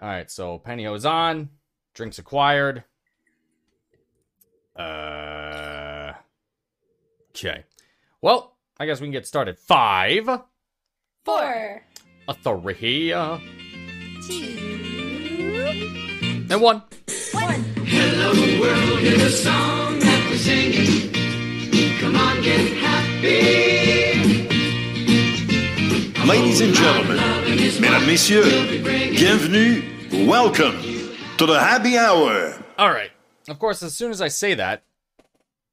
All right, so pantyhose on, drinks acquired. Uh, okay. Well, I guess we can get started. Five, Four. a three, Two. and one. One. Hello world is a song that we're singing. Come on, get happy. Ladies and gentlemen, mesdames, messieurs, bienvenue, welcome to the happy hour. All right. Of course, as soon as I say that,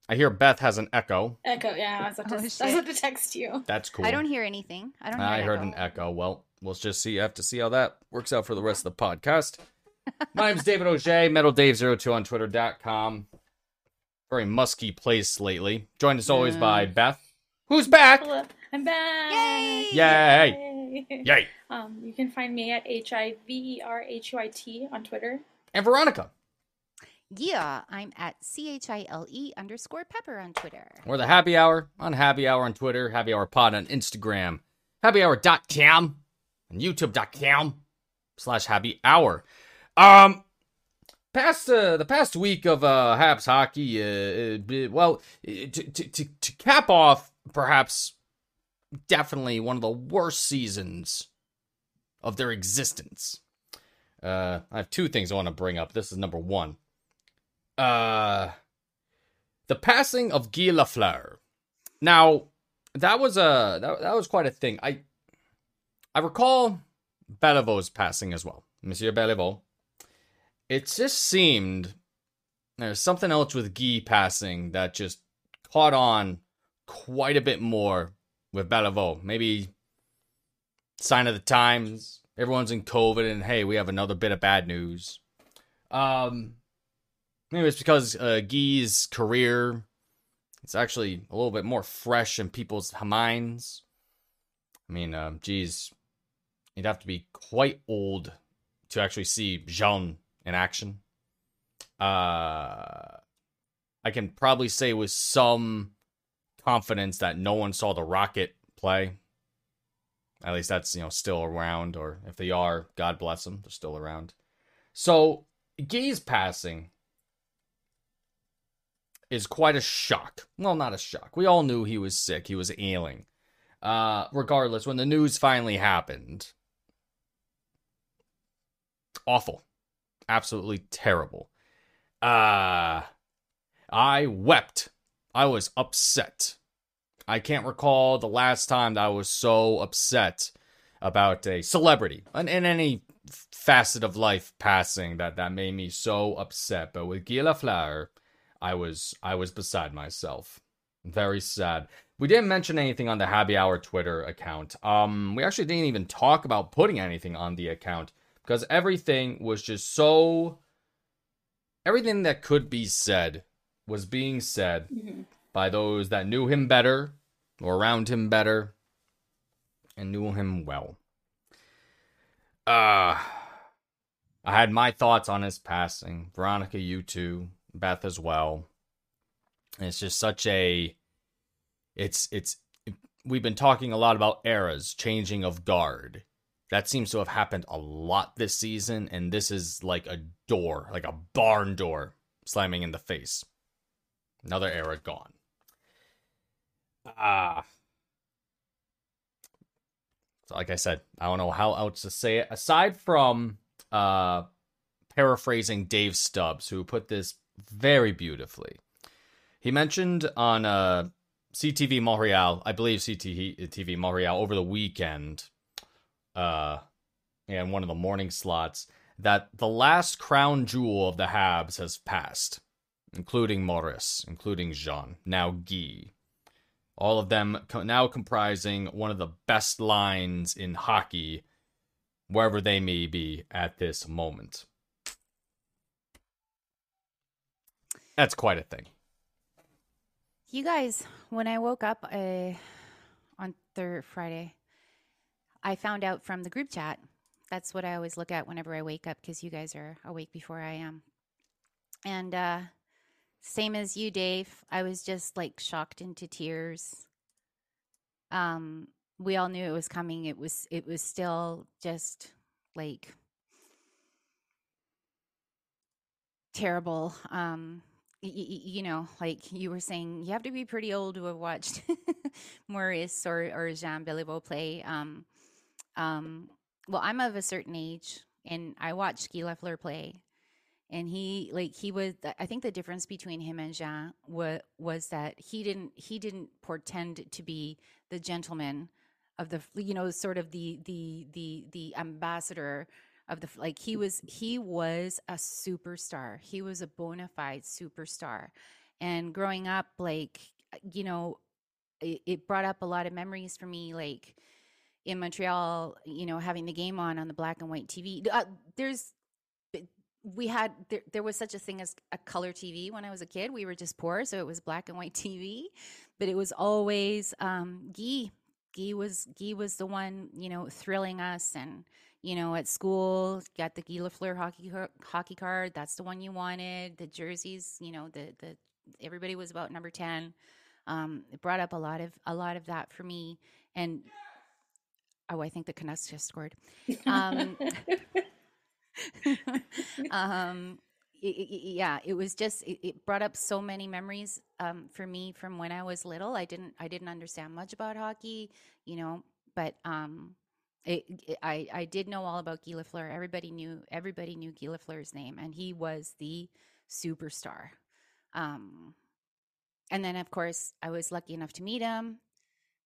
I hear Beth has an echo. Echo. Yeah, I was about to, Oh, I was about to text you. That's cool. I don't hear anything. I don't. Hear I an heard echo. an echo. Well, we'll just see. I have to see how that works out for the rest of the podcast. My name's David O'Shea, MetalDave02 on Twitter.com. Very musky place lately. Joined as always by Beth, who's back. Hello. I'm back. Yay! Yay! Yay. Yay! Um, you can find me at H I V E R H U I T on Twitter. And Veronica. Yeah, I'm at c h i l e underscore pepper on Twitter. We're the Happy Hour on Happy Hour on Twitter, Happy Hour Pod on Instagram, Happy Hour dot happyhour.com, and youtube.com slash happy hour. Um, past uh, the past week of uh, Habs hockey, uh, uh, well, uh, to, to, to, to cap off perhaps definitely one of the worst seasons of their existence. Uh, I have two things I want to bring up. This is number one. Uh, the passing of Guy Lafleur. Now, that was a that, that was quite a thing. I I recall Beliveau's passing as well, Monsieur Beliveau. It just seemed there's something else with Guy passing that just caught on quite a bit more with Beliveau. Maybe sign of the times. Everyone's in COVID, and hey, we have another bit of bad news. Um, maybe it's because uh, Guy's career it's actually a little bit more fresh in people's minds. I mean, um, geez, you'd have to be quite old to actually see Jean in action. Uh, I can probably say with some confidence that no one saw the Rocket play. At least that's you know still around, or if they are, God bless them, they're still around. So Guy's passing is quite a shock. Well, not a shock. We all knew he was sick. He was ailing. Uh, regardless, when the news finally happened, awful, absolutely terrible. Uh, I wept. I was upset. I can't recall the last time that I was so upset about a celebrity in, in any facet of life passing that that made me so upset. But with Guy Lafleur, I was I was beside myself. Very sad. We didn't mention anything on the Happy Hour Twitter account. Um, we actually didn't even talk about putting anything on the account because everything was just so. Everything that could be said was being said by those that knew him better or around him better and knew him well. Uh, I had my thoughts on his passing. Veronica, you too. Beth as well. And it's just such a it's it's we've been talking a lot about eras, changing of guard. That seems to have happened a lot this season, and this is like a door, like a barn door slamming in the face. Another era gone. Ah. so like I said, I don't know how else to say it aside from uh paraphrasing Dave Stubbs, who put this very beautifully. He mentioned on uh, CTV Montreal, I believe CTV Montreal over the weekend, uh, in one of the morning slots, that the last crown jewel of the Habs has passed, including Maurice, including Jean, now Guy. All of them co- now comprising one of the best lines in hockey, wherever they may be at this moment. That's quite a thing. You guys, when I woke up uh, on third Friday, I found out from the group chat. That's what I always look at whenever I wake up because you guys are awake before I am. And uh, same as you, Dave, I was just like shocked into tears. Um, we all knew it was coming. It was it was still just like terrible. Um, y- y- you know, like you were saying, you have to be pretty old to have watched Maurice or, or Jean Beliveau play. Um, um, well, I'm of a certain age, and I watched Guy Lafleur play, and he like he was. I think the difference between him and Jean was was that he didn't he didn't portend to be the gentleman of the you know sort of the the the the ambassador of the like he was he was a superstar he was a bona fide superstar and growing up like you know it, it brought up a lot of memories for me like in montreal you know having the game on on the black and white tv uh, there's we had there, there was such a thing as a color tv when i was a kid we were just poor so it was black and white tv but it was always um guy guy was guy was the one you know thrilling us and you know, at school, got the Guy Lafleur hockey hockey card. That's the one you wanted. The jerseys, you know, the the everybody was about number ten. Um, it brought up a lot of a lot of that for me. And oh, I think the Canucks just scored. Um, um, it, it, yeah, it was just it, it, brought up so many memories um, for me from when I was little. I didn't I didn't understand much about hockey, you know, but um, it, I I did know all about Guy Lafleur. Everybody knew everybody knew Guy Lafleur's name, and he was the superstar. Um, and then of course I was lucky enough to meet him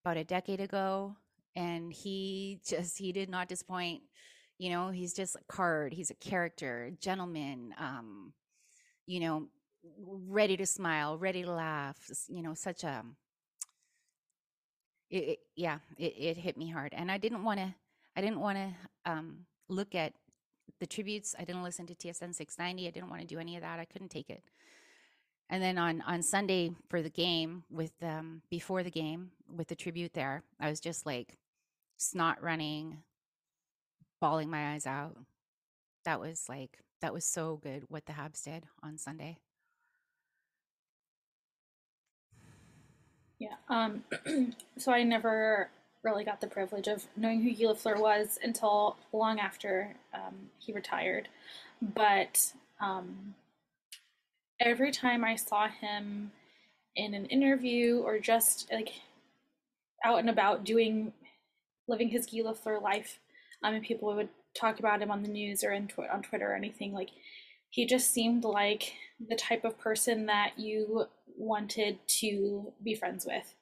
about a decade ago, and he just he did not disappoint. You know, he's just a card. He's a character, gentleman. Um, you know, ready to smile, ready to laugh. You know, such a it, it, yeah, it, it hit me hard, and I didn't want to I didn't want to um, look at the tributes. I didn't listen to TSN 690. I didn't want to do any of that. I couldn't take it. And then on on Sunday for the game with um before the game with the tribute there, I was just like snot running, bawling my eyes out. That was like that was so good what the Habs did on Sunday. Yeah. Um so I never really got the privilege of knowing who Guy Lafleur was until long after um, he retired. But um, every time I saw him in an interview or just like out and about doing, living his Guy Lafleur life, um, and people would talk about him on the news or tw- on Twitter or anything, like he just seemed like the type of person that you wanted to be friends with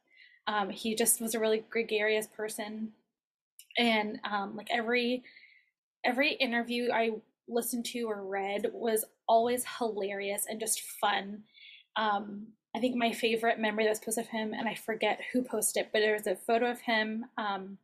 um, he just was a really gregarious person, and um, like every every interview I listened to or read was always hilarious and just fun. Um, I think my favorite memory that's posted of him, and I forget who posted it, but there was a photo of him, um,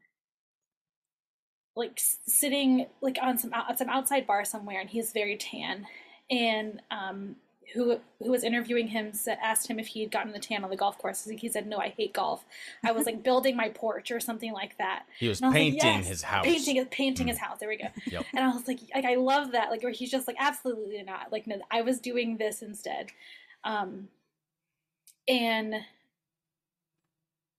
like sitting like on some at some outside bar somewhere, and he's very tan, and um, who who was interviewing him said, asked him if he had gotten the tan on the golf course. He said, "No, I hate golf. I was like building my porch or something like that." He was, was painting like, yes, his house. Painting painting Mm. his house. There we go. Yep. And I was like, like I love that. Like where he's just like, absolutely not. Like no, I was doing this instead. Um, and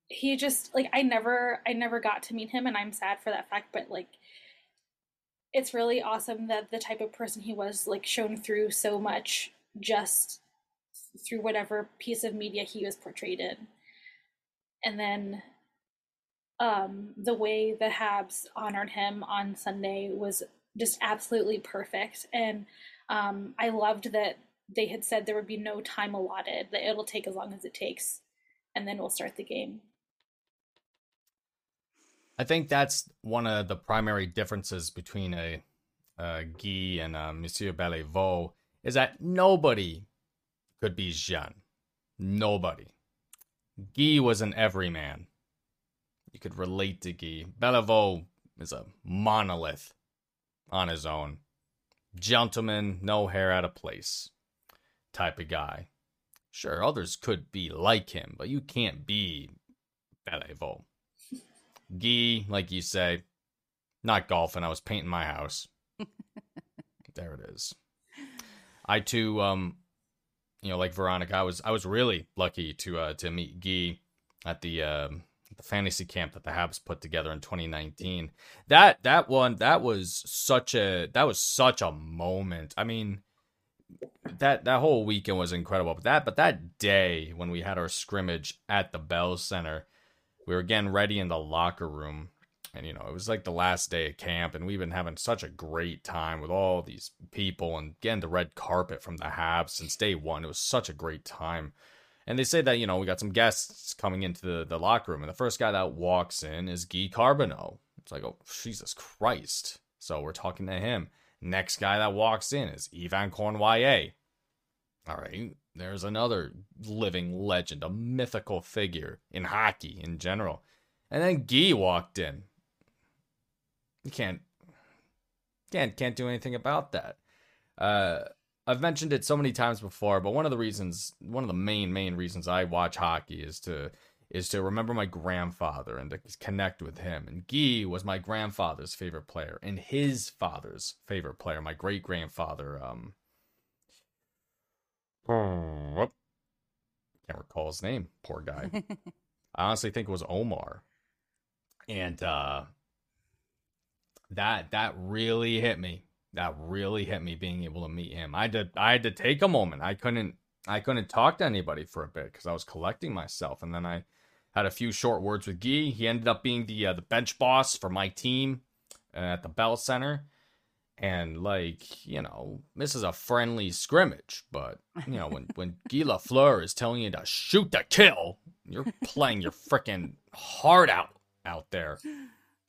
he just like I never I never got to meet him, and I'm sad for that fact. But like it's really awesome that the type of person he was like shown through so much just through whatever piece of media he was portrayed in and then um the way the habs honored him on sunday was just absolutely perfect and um i loved that they had said there would be no time allotted that it'll take as long as it takes and then we'll start the game I think that's one of the primary differences between a, uh Guy and uh, Monsieur Beliveau is that nobody could be Jean. Nobody. Guy was an everyman. You could relate to Guy. Beliveau is a monolith on his own. Gentleman, no hair out of place type of guy. Sure, others could be like him, but you can't be Beliveau. Guy, like you say, not golfing. I was painting my house. there it is. I too, um, you know, like Veronica, I was I was really lucky to uh, to meet Guy at the um the fantasy camp that the Habs put together in 2019. That that one that was such a that was such a moment. I mean, that that whole weekend was incredible. But that but that day when we had our scrimmage at the Bell Center, we were getting ready in the locker room. And you know, it was like the last day of camp, and we've been having such a great time with all these people and getting the red carpet from the Habs since day one. It was such a great time. And they say that, you know, we got some guests coming into the, the locker room, and the first guy that walks in is Guy Carbonneau. It's like, oh, Jesus Christ. So we're talking to him. Next guy that walks in is Yvan Cournoyer. All right, there's another living legend, a mythical figure in hockey in general. And then Guy walked in. You can't can't can't do anything about that. Uh I've mentioned it so many times before, but one of the reasons, one of the main main reasons I watch hockey is to is to remember my grandfather and to connect with him. And Guy was my grandfather's favorite player and his father's favorite player, my great grandfather. Um, can't recall his name. Poor guy. I honestly think it was Omar. And uh, that that really hit me. That really hit me being able to meet him. I had to I had to take a moment. I couldn't I couldn't talk to anybody for a bit because I was collecting myself, and then I had a few short words with Guy. He ended up being the uh, the bench boss for my team uh, at the Bell Center, and like you know, this is a friendly scrimmage, but you know when when Guy Lafleur is telling you to shoot to kill, you're playing your freaking heart out out there.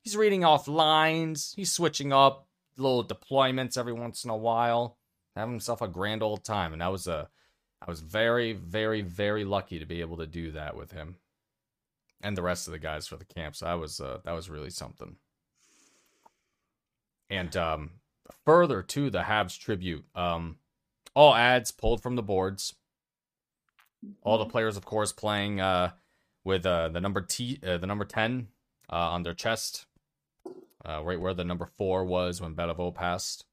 He's reading off lines. He's switching up little deployments every once in a while, having himself a grand old time, and that was a I was very, very, very lucky to be able to do that with him and the rest of the guys for the camp. So that was uh, that was really something. And um, further to the Habs tribute, um, all ads pulled from the boards. All the players, of course, playing uh, with uh, the number T, uh, the number ten uh, on their chest, uh, right where the number four was when Beliveau passed.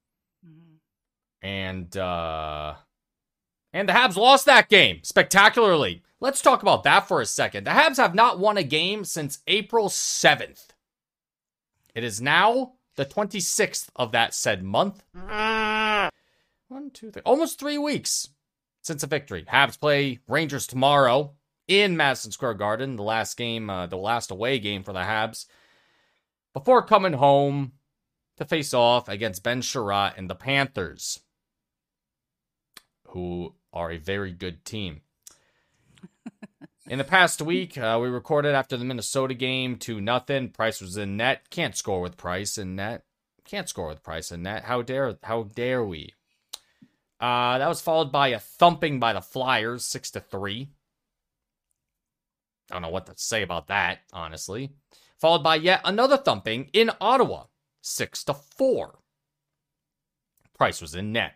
And uh, and the Habs lost that game spectacularly. Let's talk about that for a second. The Habs have not won a game since April 7th. It is now the 26th of that said month. One, two, three. Almost three weeks since a victory. Habs play Rangers tomorrow in Madison Square Garden, the last game, uh, the last away game for the Habs, before coming home to face off against Ben Sherratt and the Panthers, who are a very good team. In the past week, uh, we recorded after the Minnesota game, 2 nothing. Price was in net. Can't score with Price in net. Can't score with Price in net. How dare how dare we? Uh, that was followed by a thumping by the Flyers, 6 to 3. I don't know what to say about that, honestly. Followed by yet another thumping in Ottawa, 6 to 4. Price was in net.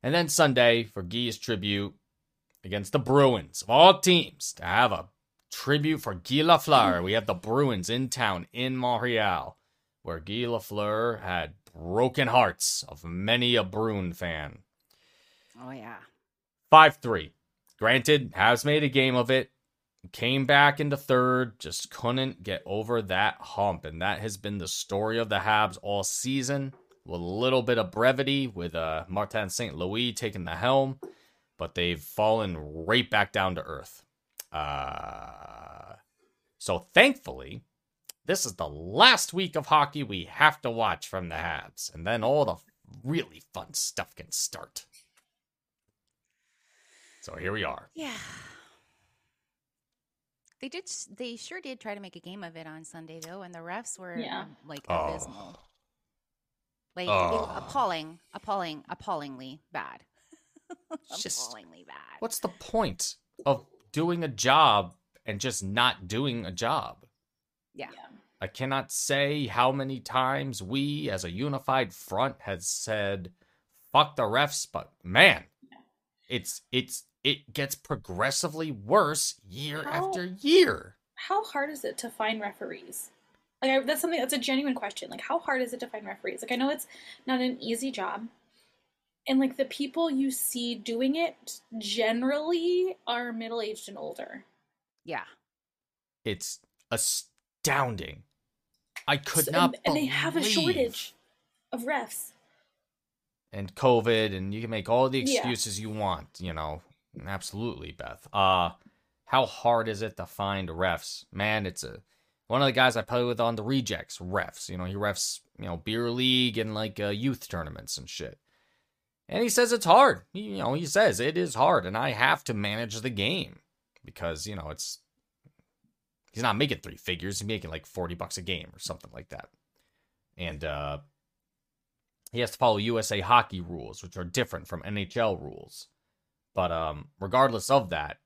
And then Sunday for Guy's tribute against the Bruins of all teams to have a tribute for Guy Lafleur. We have the Bruins in town in Montreal, where Guy Lafleur had broken hearts of many a Bruin fan. Oh yeah. 5 3. Granted, has made a game of it. Came back into third, just couldn't get over that hump. And that has been the story of the Habs all season. With a little bit of brevity with uh, Martin St. Louis taking the helm, but they've fallen right back down to earth. Uh, so thankfully, this is the last week of hockey we have to watch from the Habs. And then all the really fun stuff can start. So here we are. Yeah. They did. They sure did try to make a game of it on Sunday, though, and the refs were Yeah. like Oh. abysmal, like Oh. appalling, appalling, appallingly bad, It's just- appallingly bad. What's the point of doing a job and just not doing a job? Yeah. Yeah. I cannot say how many times we as a unified front has said fuck the refs, but man, it's it's it gets progressively worse year How- after year. How hard is it to find referees? Like I, that's something that's a genuine question. Like how hard is it to find referees? Like I know it's not an easy job. And like the people you see doing it generally are middle-aged and older. Yeah. It's astounding. I could So- not and, and they have a shortage of refs. and COVID, and you can make all the Yeah. excuses you want. You know, absolutely, Beth. Uh, how hard is it to find refs? Man, it's a one of the guys I play with on the rejects refs. You know, he refs you know beer league and like uh, youth tournaments and shit. And he says it's hard. You know, he says it is hard, and I have to manage the game because you know it's he's not making three figures. He's making like forty bucks a game or something like that, and uh, he has to follow USA hockey rules, which are different from NHL rules. But um, regardless of that,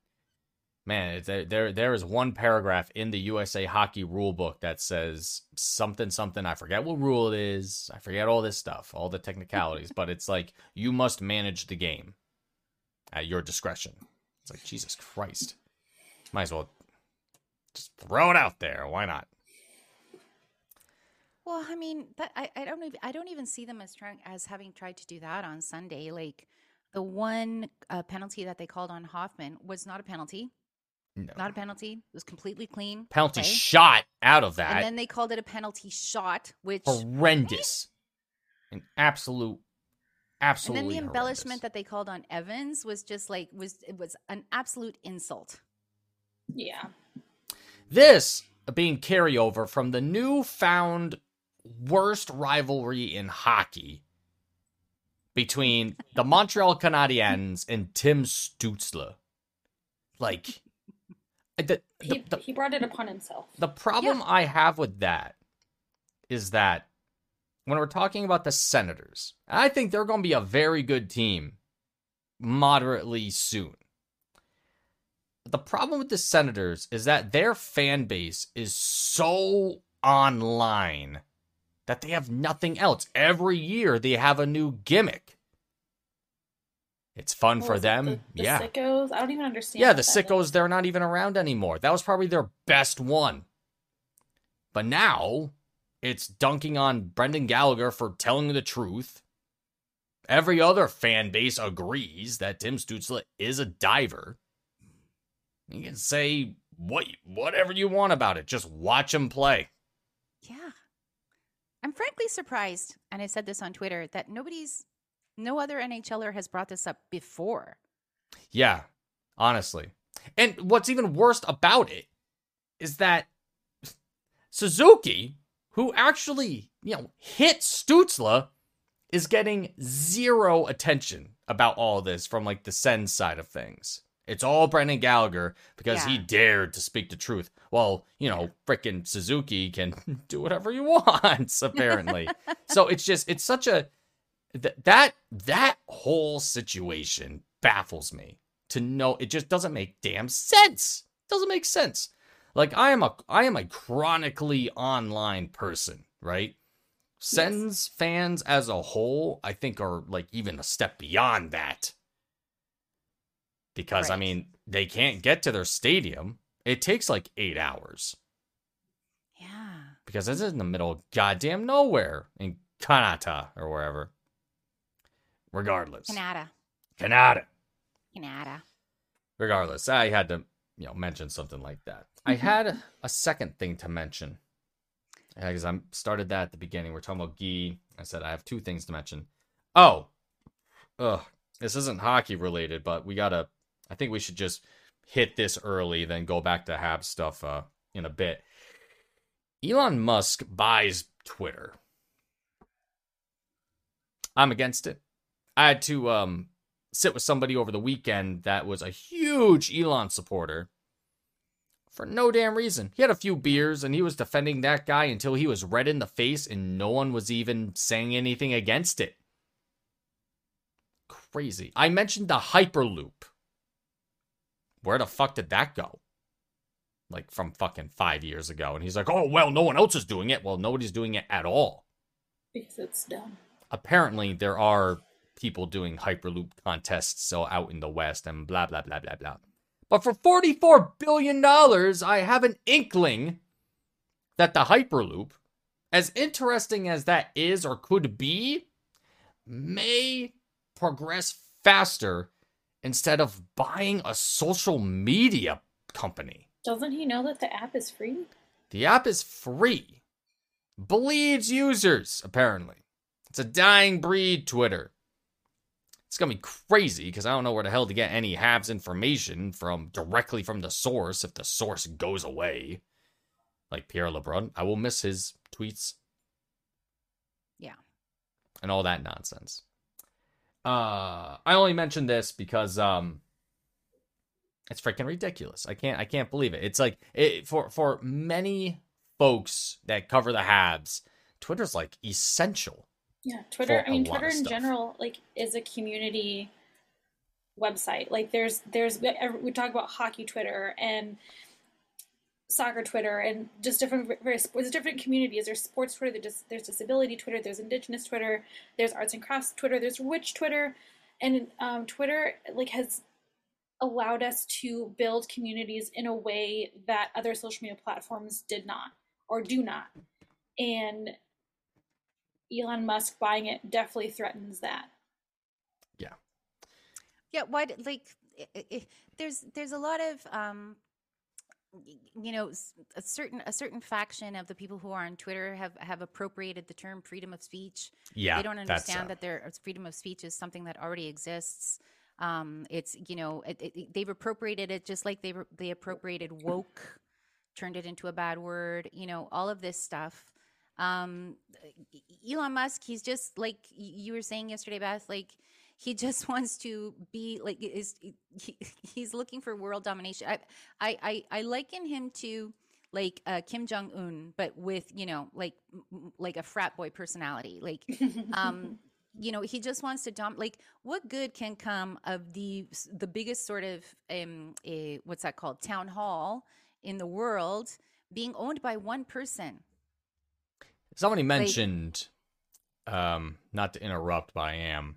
man, there there there is one paragraph in the USA hockey rule book that says something something. I forget what rule it is. I forget all this stuff, all the technicalities. but it's like you must manage the game at your discretion. It's like Jesus Christ. Might as well just throw it out there. Why not? Well, I mean, that I, I don't even I don't even see them as trying as having tried to do that on Sunday. Like the one uh, penalty that they called on Hoffman was not a penalty. No. Not a penalty. It was completely clean. Penalty play. shot out of that. And then they called it a penalty shot, which horrendous. An absolute, and then the embellishment that they called on Evans was just like was it was an absolute insult. Yeah. This being carryover from the newfound worst rivalry in hockey between the Montreal Canadiens and Tim Stützle. Like, the, He, the, he brought it upon himself. the problem I have with that is that when we're talking about the Senators, I think they're going to be a very good team moderately soon. The problem with the Senators is that their fan base is so online that they have nothing else. Every year they have a new gimmick. It's fun What for it, them. The, the yeah. sickos. I don't even understand. Yeah, the sickos, is. they're not even around anymore. That was probably their best one. But now it's dunking on Brendan Gallagher for telling the truth. Every other fan base agrees that Tim Stützle is a diver. You can say what whatever you want about it. Just watch him play. Yeah. I'm frankly surprised, and I said this on Twitter, that nobody's no other NHLer has brought this up before. Yeah, honestly. And what's even worst about it is that Suzuki, who actually, you know, hit Stützle, is getting zero attention about all this from like the Sens side of things. It's all Brendan Gallagher because he dared to speak the truth. Well, you know, frickin' Suzuki can do whatever he wants, apparently. so it's just, it's such a, th- that, that whole situation baffles me to know it just doesn't make damn sense. Doesn't make sense. Like I am a I am a chronically online person, right? Sens fans as a whole, I think are like even a step beyond that. Because I mean, they can't get to their stadium. It takes like 8 hours Yeah. because this is in the middle of goddamn nowhere in Kanata or wherever. Regardless. Canada. Canada. Canada. regardless, I had to, you know, mention something like that. I had a second thing to mention because I started that at the beginning. We're talking about Guy. I said I have two things to mention. Oh, ugh, this isn't hockey related, but we gotta. I think we should just hit this early, then go back to Hab stuff uh, in a bit. Elon Musk buys Twitter. I'm against it. I had to um sit with somebody over the weekend that was a huge Elon supporter for no damn reason. He had a few beers and he was defending that guy until he was red in the face and no one was even saying anything against it. Crazy. I mentioned the Hyperloop. Where the fuck did that go? Like from fucking five years ago. And he's like, oh, well, no one else is doing it. Well, nobody's doing it at all because it's dumb. apparently there are people doing hyperloop contests so out in the west and blah blah blah blah blah but for 44 billion dollars i have an inkling that the hyperloop as interesting as that is or could be may progress faster instead of buying a social media company Doesn't he know that the app is free? the app is free. Bleeds users, apparently. It's a dying breed, Twitter. It's gonna be crazy because I don't know where the hell to get any Habs information from directly from the source if the source goes away. Like Pierre LeBrun, I will miss his tweets. Yeah. And all that nonsense. Uh I only mentioned this because um it's freaking ridiculous. I can't I can't believe it. It's like it, for for many folks that cover the Habs, Twitter's like essential. Yeah, Twitter. I mean, a lot of Twitter in stuff. general, like, is a community website. Like, there's, there's, we talk about hockey Twitter and soccer Twitter and just different, various, there's different communities. There's sports Twitter. There's, there's disability Twitter. There's Indigenous Twitter. There's arts and crafts Twitter. There's witch Twitter, and um, Twitter like has allowed us to build communities in a way that other social media platforms did not or do not. And Elon Musk buying it definitely threatens that. Yeah, Yeah. why? d- Like, there's there's a lot of um, you know, a certain a certain faction of the people who are on Twitter have have appropriated the term freedom of speech. Yeah. they don't understand uh, that their uh, freedom of speech is something that already exists. Um, it's you know it, it, it- they've appropriated it just like they they appropriated woke, turned it into a bad word. You know all of this stuff. Um, Elon Musk, he's just like you were saying yesterday, Beth. Like he just wants to be like is he, he's looking for world domination. I I I, I liken him to like uh, Kim Jong Un, but with you know like like a frat boy personality. Like um you know he just wants to dom like what good can come of the the biggest sort of um eh, what's that called town hall in the world being owned by one person Somebody mentioned, um, not to interrupt, but I am,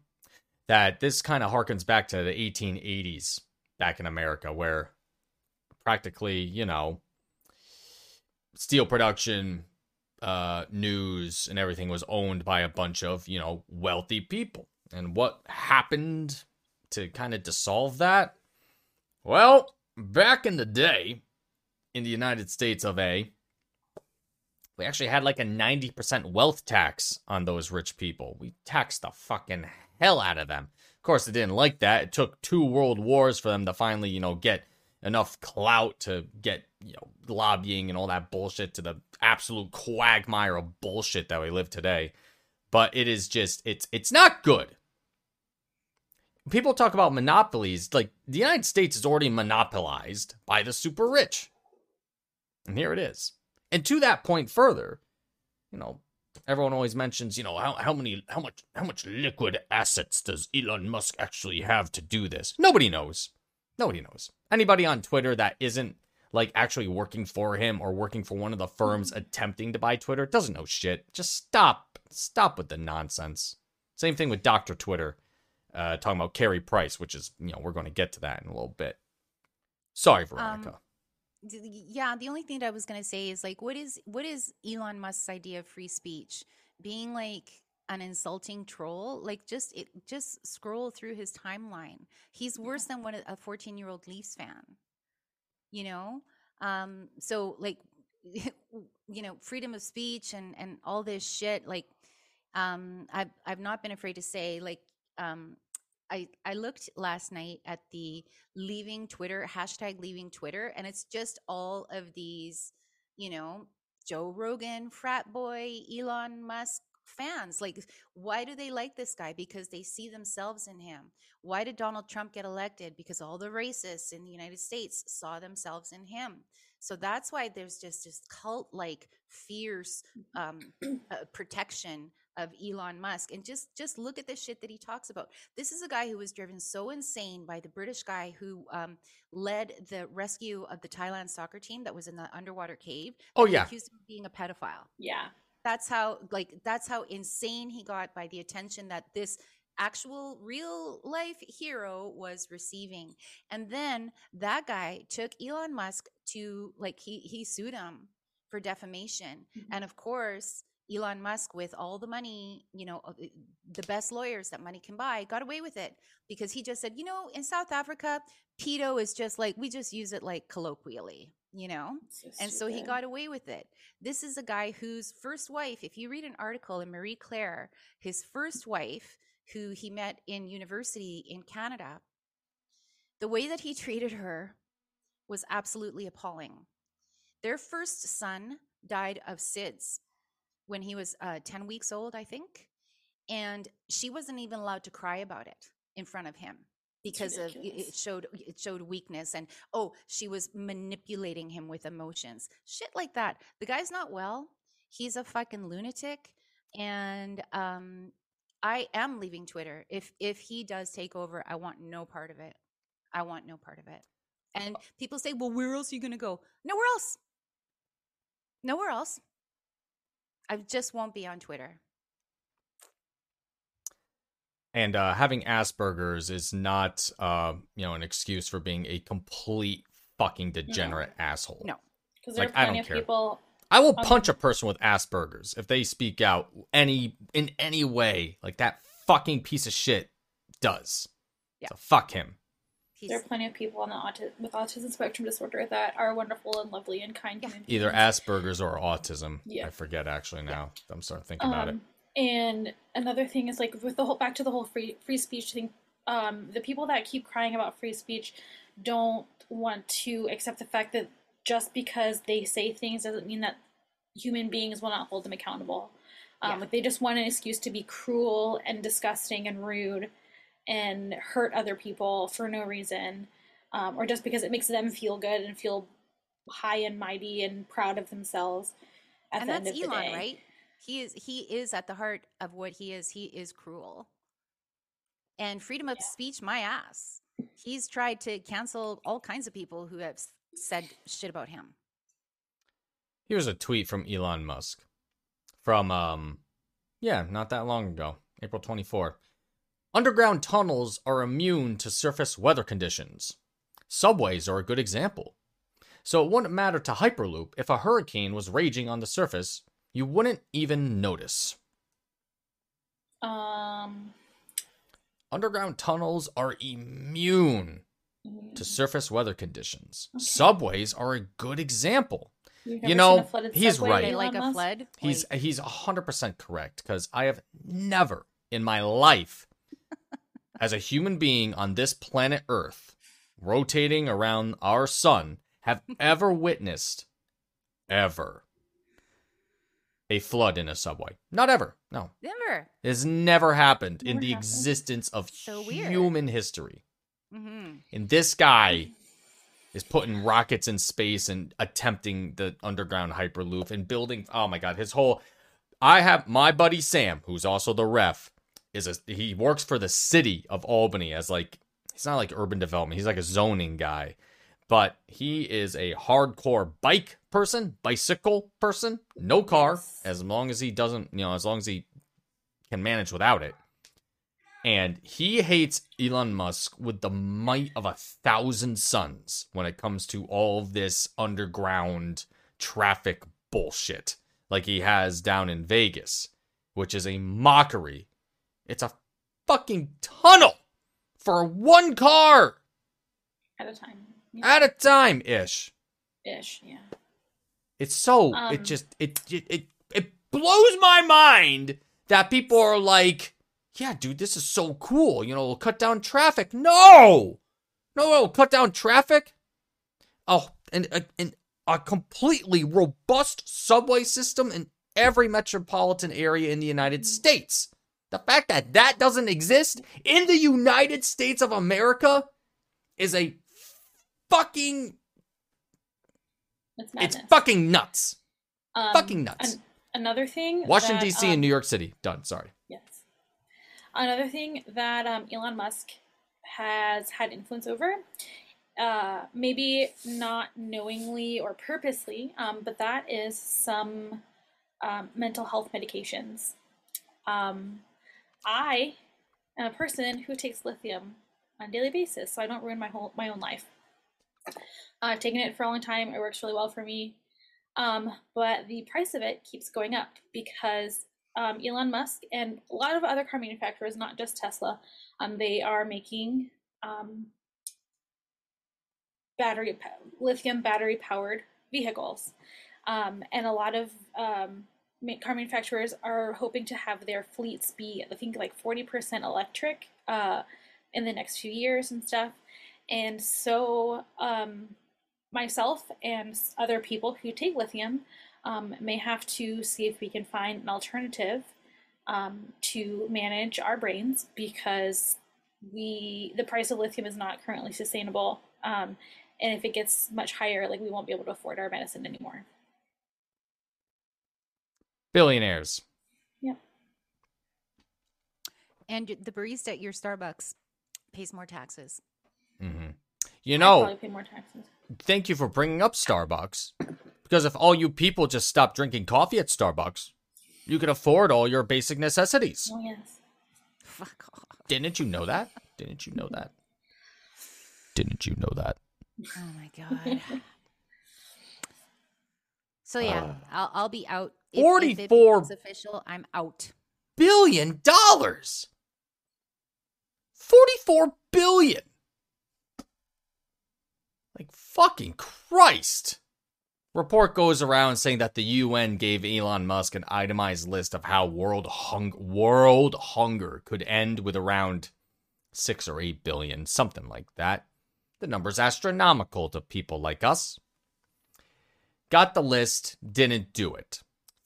that this kind of harkens back to the 1880s back in America, where practically, you know, steel production, uh, news, and everything was owned by a bunch of, you know, wealthy people. And what happened to kind of dissolve that? Well, back in the day, in the United States of A, we actually had like a 90% wealth tax on those rich people. We taxed the fucking hell out of them. Of course, they didn't like that. It took two world wars for them to finally, you know, get enough clout to get, you know, lobbying and all that bullshit to the absolute quagmire of bullshit that we live today. But it is just it's it's not good. People talk about monopolies, like the United States is already monopolized by the super rich. And here it is. And to that point further, you know, everyone always mentions, you know, how, how many how much how much liquid assets does Elon Musk actually have to do this? Nobody knows. Nobody knows. Anybody on Twitter that isn't like actually working for him or working for one of the firms attempting to buy Twitter doesn't know shit. Just stop. Stop with the nonsense. Same thing with Dr. Twitter, uh, talking about Carey Price, which is, you know, we're going to get to that in a little bit. Sorry, Veronica. D- yeah the only thing that i was going to say is like what is what is elon musk's idea of free speech? Being like an insulting troll? Like just it just scroll through his timeline. He's worse than what a 14 year old leafs fan you know? Um so like you know freedom of speech and and all this shit like um i've i've not been afraid to say like um I, I looked last night at the leaving Twitter hashtag leaving Twitter, and it's just all of these, you know, Joe Rogan, frat boy, Elon Musk fans. Like, why do they like this guy? Because they see themselves in him. Why did Donald Trump get elected? Because all the racists in the United States saw themselves in him. So that's why there's just this cult like fierce um, uh, protection of Elon Musk. And just just look at the shit that he talks about. This is a guy who was driven so insane by the British guy who um, led the rescue of the Thailand soccer team that was in the underwater cave. Oh, yeah. accused him of being a pedophile Yeah. that's how like that's how insane he got by the attention that this actual real life hero was receiving and then that guy took elon musk to like he he sued him for defamation and of course elon musk with all the money you know uh, the best lawyers that money can buy got away with it because he just said you know in south africa pedo is just like we just use it like colloquially you know and so he got away with it. This is a guy whose first wife, if you read an article in Marie Claire, his first wife, who he met in university in Canada. The way that he treated her was absolutely appalling. Their first son died of SIDS when he was uh, 10 weeks old, I think. And she wasn't even allowed to cry about it in front of him because of it- showed it showed weakness and oh she was manipulating him with emotions shit like that. The guy's not well he's a fucking lunatic and um i am leaving twitter. If if he does take over i want no part of it. I want no part of it. And people say well where else are you going to go? Nowhere else. Nowhere else i just won't be on twitter And uh, having Asperger's is not, uh, you know, an excuse for being a complete fucking degenerate asshole. No. Because there Like, are I plenty don't of care. people. I will punch a person with Asperger's if they speak out any in any way like that fucking piece of shit does. Yeah. So fuck him. He's There are plenty of people on the auti- with autism spectrum disorder that are wonderful and lovely and kind Yeah. human Either beings. Asperger's or autism. Yeah. I forget actually now. I'm starting to think about it. Um, And another thing is like with the whole back to the whole free free speech thing. Um, the people that keep crying about free speech don't want to accept the fact that just because they say things doesn't mean that human beings will not hold them accountable. Um, Yeah. Like they just want an excuse to be cruel and disgusting and rude and hurt other people for no reason, um, or just because it makes them feel good and feel high and mighty and proud of themselves. At and the that's end of the Elon, day. right? He is he is at the heart of what he is. He is cruel. And freedom of speech, my ass. He's tried to cancel all kinds of people who have said shit about him. Here's a tweet from Elon Musk. From um yeah, not that long ago, April 24. Underground tunnels are immune to surface weather conditions. Subways are a good example. So it wouldn't matter to Hyperloop if a hurricane was raging on the surface, you wouldn't even notice. Um, Underground tunnels are immune mm, to surface weather conditions. Subways are a good example. you've you never know, seen a flooded he's subway, right. They Elon like a flood. He's Like, he's hundred percent correct because I have never in my life, as a human being on this planet Earth, rotating around our sun, have ever witnessed ever a flood in a subway. Not ever. No, never. it has never happened in the happened. existence of So weird. human history. hmm And this guy is putting rockets in space and attempting the underground hyperloop and building. Oh my god, his whole. I have my buddy Sam, who's also the ref, is a he works for the city of Albany as like he's not like urban development. He's like a zoning guy, but he is a hardcore bike person, bicycle person, no car, as long as he doesn't, you know, as long as he can manage without it and he hates Elon Musk with the might of a thousand suns when it comes to all of this underground traffic bullshit like he has down in Vegas, which is a mockery. It's a fucking tunnel for one car at a time. at a time ish. Ish, yeah. It's so it Um, just it, it it it blows my mind that people are like, yeah, dude, this is so cool. You know, it'll cut down traffic. No, no, it'll cut down traffic. Oh, and a, and a completely robust subway system in every metropolitan area in the United States. The fact that that doesn't exist in the United States of America is a fucking It's madness. it's fucking nuts. Um, fucking nuts. an- another thing. Washington that, D.C. um, and New York City. Done. Sorry. Yes. Another thing that um, Elon Musk has had influence over, uh, maybe not knowingly or purposely, um, but that is some um, mental health medications. Um, I am a person who takes lithium on a daily basis, so I don't ruin my whole my own life. I've taken it for a long time. It works really well for me. Um, but the price of it keeps going up because um, Elon Musk and a lot of other car manufacturers, not just Tesla, um, they are making um, battery lithium battery powered vehicles, um, and a lot of um, car manufacturers are hoping to have their fleets be, I think, like 40% electric uh, in the next few years and stuff. And so, um, myself and other people who take lithium um, may have to see if we can find an alternative um, to manage our brains because we the price of lithium is not currently sustainable. Um, and if it gets much higher, like we won't be able to afford our medicine anymore. Billionaires. Yep. And the barista at your Starbucks pays more taxes. hmm You know, probably pay more taxes. thank you for bringing up Starbucks. Because if all you people just stop drinking coffee at Starbucks, you could afford all your basic necessities. Oh yes. Fuck off. Didn't you know that? Didn't you know that? Didn't you know that? Oh my god. So yeah, Uh, I'll I'll be out. If, if it 44 becomes official. I'm out. Billion dollars. 44 billion. Like fucking Christ. Report goes around saying that the UN gave Elon Musk an itemized list of how world hung- world hunger could end with around 6 or 8 billion, something like that. The number's astronomical to people like us. Got the list, didn't do it.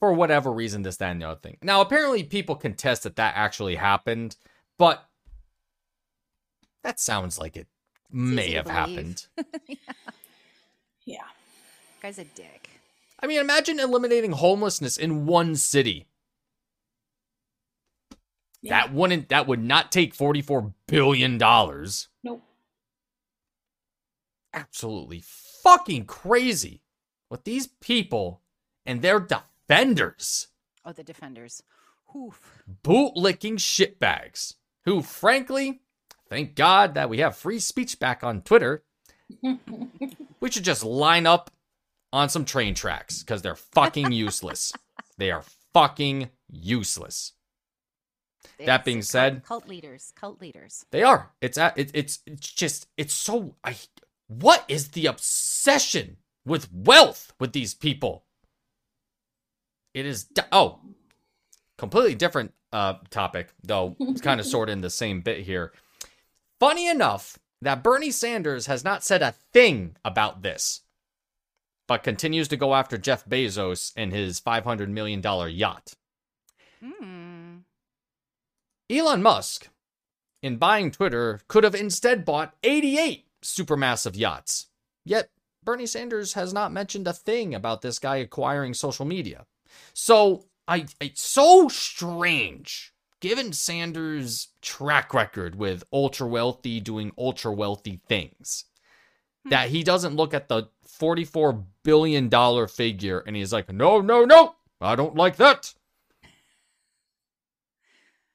For whatever reason, this, that, and the other thing. Now, apparently, people contest that that actually happened, but that sounds like it may have happened. Yeah. Guy's a dick. I mean, imagine eliminating homelessness in one city. yeah. That wouldn't that would not take 44 billion dollars. Nope. Absolutely fucking crazy. What these people and their defenders, Oh, the defenders. Oof. bootlicking shitbags, who frankly, thank God that we have free speech back on Twitter. we should just line up on some train tracks because they're fucking useless. they are fucking useless. That being said- cult, cult leaders, cult leaders. They are. It's at it, it's it's just it's so I what is the obsession with wealth with these people? It is di- oh, completely different uh topic though. It's kind of sort of in the same bit here. Funny enough that Bernie Sanders has not said a thing about this, but continues to go after Jeff Bezos and his 500 million dollar yacht. Hmm. Elon Musk, in buying Twitter, could have instead bought 88 supermassive yachts. Yet, Bernie Sanders has not mentioned a thing about this guy acquiring social media. So, I it's so strange, given Sanders' track record with ultra wealthy doing ultra wealthy things, that he doesn't look at the $44 billion figure and he's like, no, no, no, I don't like that.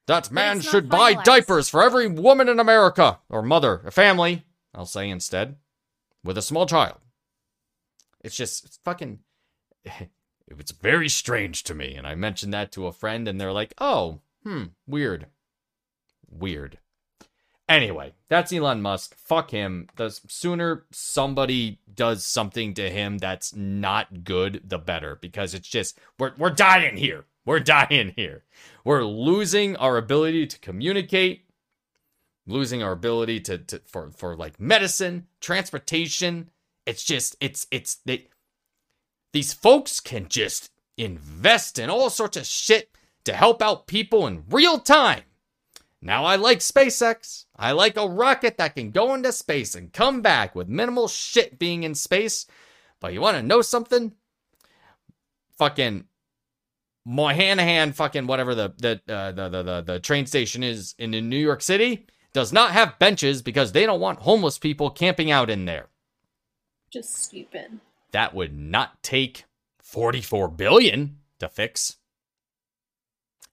That man should buy diapers for every woman in America, or mother, a family, I'll say instead, with a small child. It's just, it's fucking, it's very strange to me. And I mentioned that to a friend, and they're like, oh, hmm, weird. Weird. Anyway, that's Elon Musk. Fuck him. The sooner somebody does something to him that's not good, the better. Because it's just we're we're dying here. We're dying here. We're losing our ability to communicate, losing our ability to, to for for like medicine, transportation. It's just it's it's they these folks can just invest in all sorts of shit to help out people in real time. Now I like SpaceX. I like a rocket that can go into space and come back with minimal shit being in space. But you want to know something? Fucking Moynihan, fucking whatever the the, uh, the the the the train station is in New York City does not have benches because they don't want homeless people camping out in there. Just stupid. That would not take 44 billion to fix.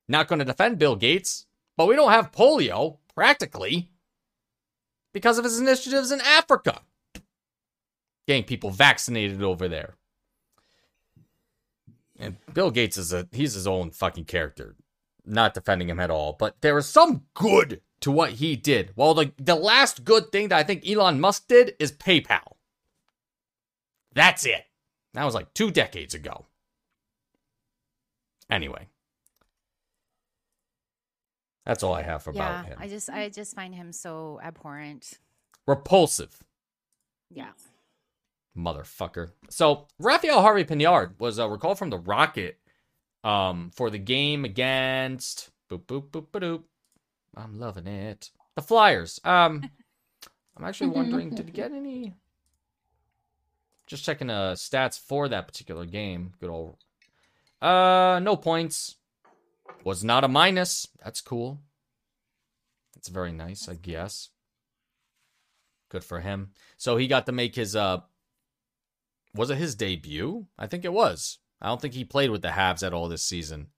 Not going to defend Bill Gates, but we don't have polio practically because of his initiatives in Africa. Getting people vaccinated over there. And Bill Gates is a he's his own fucking character. Not defending him at all, but there is some good to what he did. Well, the the last good thing that I think Elon Musk did is PayPal. That's it. That was like two decades ago. Anyway. That's all I have about yeah, him. I just I just find him so abhorrent. Repulsive. Yeah. motherfucker. So Raphael Harvey Pinard was uh, recalled from the Rocket um, for the game against boop boop boop boop. I'm loving it. The Flyers. Um, I'm actually wondering, did he get any? Just checking uh stats for that particular game. Good old. Uh, no points. Was not a minus. That's cool. That's very nice, I guess. Good for him. So he got to make his uh was it his debut? I think it was. I don't think he played with the Habs at all this season.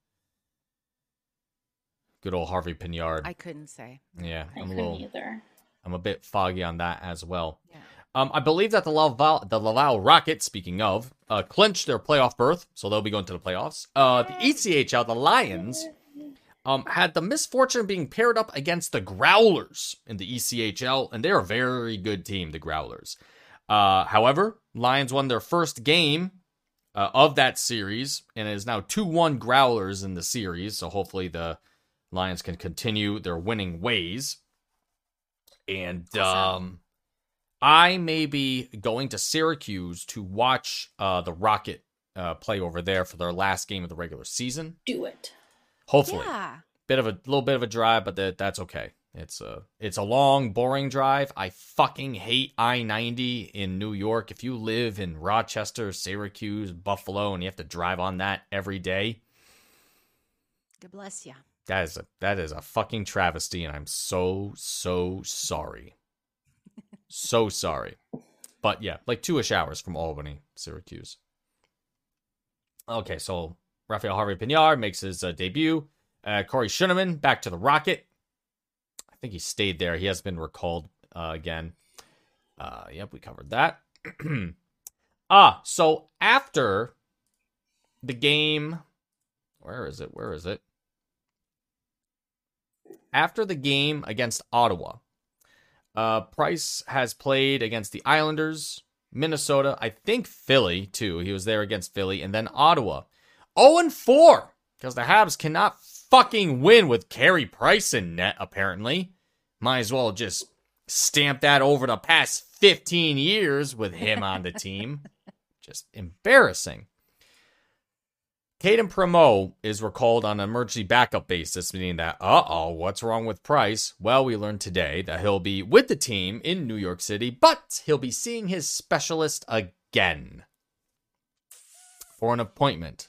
Good old Harvey Pinard. I couldn't say. yeah, I I'm a couldn't little either. I'm a bit foggy on that as well. Yeah. Um, I believe that the Laval, the Laval Rockets, speaking of, uh, clinched their playoff berth, so they'll be going to the playoffs. Uh, the ECHL, the Lions, um, had the misfortune of being paired up against the Growlers in the ECHL, and they're a very good team, the Growlers. Uh, however, Lions won their first game uh, of that series, and it is now 2 1 Growlers in the series, so hopefully the Lions can continue their winning ways. And um, I may be going to Syracuse to watch uh, the Rocket uh, play over there for their last game of the regular season. Do it. Hopefully, Yeah. bit of a little bit of a drive, but that that's okay. It's a it's a long, boring drive. I fucking hate I ninety in New York. If you live in Rochester, Syracuse, Buffalo, and you have to drive on that every day, God bless you. that is a that is a fucking travesty, and I'm so so sorry, so sorry. But yeah, like two ish hours from Albany, Syracuse. Okay, so Rafael Harvey Pinard makes his uh, debut. Uh, Corey Schueneman back to the Rocket. I think he stayed there. He has been recalled uh, again. Uh, yep, we covered that. ah, so after the game, where is it? Where is it? After the game against Ottawa, uh, Price has played against the Islanders, Minnesota, I think Philly too. He was there against Philly, and then Ottawa. 0 and 4 because the Habs cannot fucking win with Carey Price in net. Apparently, might as well just stamp that over the past 15 years with him on the team. Just embarrassing. Cayden Primeau is recalled on an emergency backup basis, meaning that, uh oh, what's wrong with Price? Well, we learned today that he'll be with the team in New York City, but he'll be seeing his specialist again for an appointment.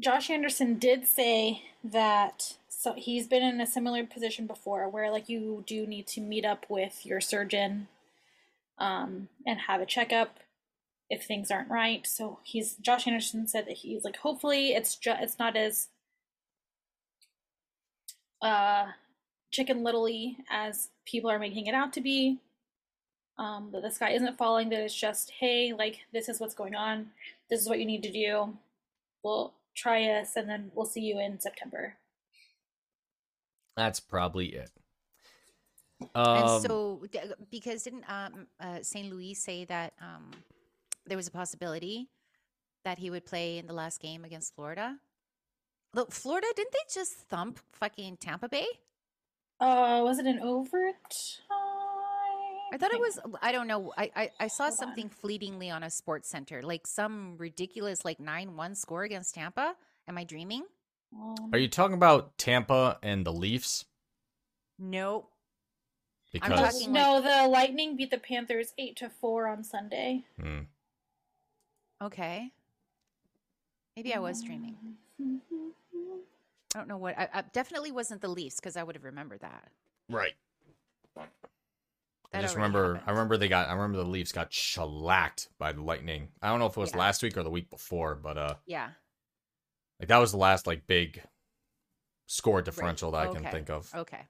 Josh Anderson did say that so he's been in a similar position before where like you do need to meet up with your surgeon um and have a checkup if things aren't right. So he's Josh Anderson said that he's like hopefully it's just it's not as uh chicken littly as people are making it out to be. Um, that the sky isn't falling, that it's just, hey, like, this is what's going on. This is what you need to do. We'll try us, and then we'll see you in September. That's probably it. And Um, so, because didn't um, uh, St. Louis say that um, there was a possibility that he would play in the last game against Florida? Look, Florida, didn't they just thump fucking Tampa Bay? Uh, was it an overtime? I thought it was. I don't know. I I, I saw Hold on. something fleetingly on a sports center, like some ridiculous like nine one score against Tampa. Am I dreaming? Um, are you talking about Tampa and the Leafs? No. Because I'm talking no, the Lightning beat the Panthers eight to four on Sunday. Hmm. Okay. Maybe I was dreaming. I don't know what. I, I definitely wasn't the Leafs because I would have remembered that. right. I That just already remember. I happened. remember they got. I remember the Leafs got shellacked by the Lightning. I don't know if it was Yeah. last week or the week before, but uh, Yeah. like that was the last like big score differential that I can Okay. think of. Okay.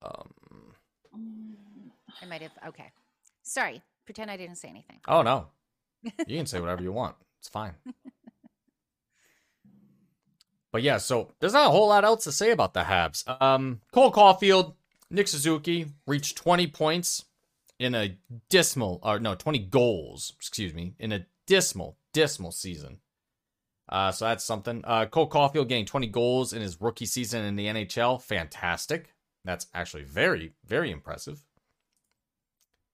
Um. I might have. Okay. Sorry. Pretend I didn't say anything. Oh no, you can say whatever you want. It's fine. But yeah, so there's not a whole lot else to say about the Habs. Um, Cole Caufield, Nick Suzuki reached 20 points in a dismal, or no, 20 goals, excuse me, in a dismal, dismal season. Uh, so that's something. Uh, Cole Caufield getting 20 goals in his rookie season in the NHL. Fantastic. That's actually very, very impressive.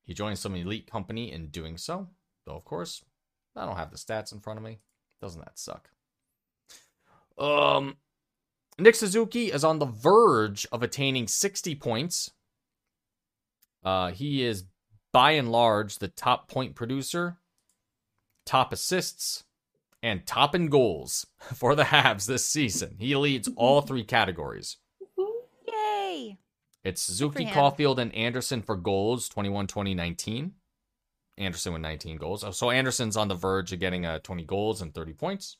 He joins some elite company in doing so. Though, of course, I don't have the stats in front of me. Doesn't that suck? Um, Nick Suzuki is on the verge of attaining 60 points. Uh, he is by and large the top point producer, top assists, and top in goals for the Habs this season. He leads all three categories. Yay! It's Suzuki. Caufield, and Anderson for goals 21 20 19. Anderson with 19 goals. So Anderson's on the verge of getting uh, 20 goals and 30 points.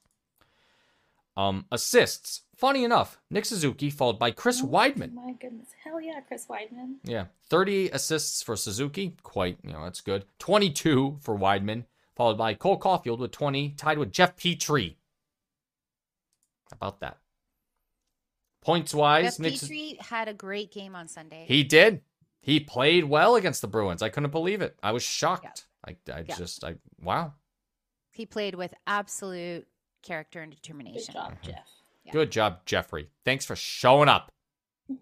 Um, assists. Funny enough, Nick Suzuki followed by Chris Wideman. My goodness. Hell yeah, Chris Wideman. Yeah, 30 assists for Suzuki. Quite, you know, that's good. 22 for Wideman, followed by Cole Caufield with 20, tied with Jeff Petry. How about that? Points wise, Jeff Nick Su- Petry had a great game on Sunday. he did. He played well against the Bruins. I couldn't believe it. I was shocked. I, I Yeah. just, I wow. He played with absolute character and determination. Good job, Mm-hmm. Jeff. Yeah. Good job, Jeffrey. Thanks for showing up.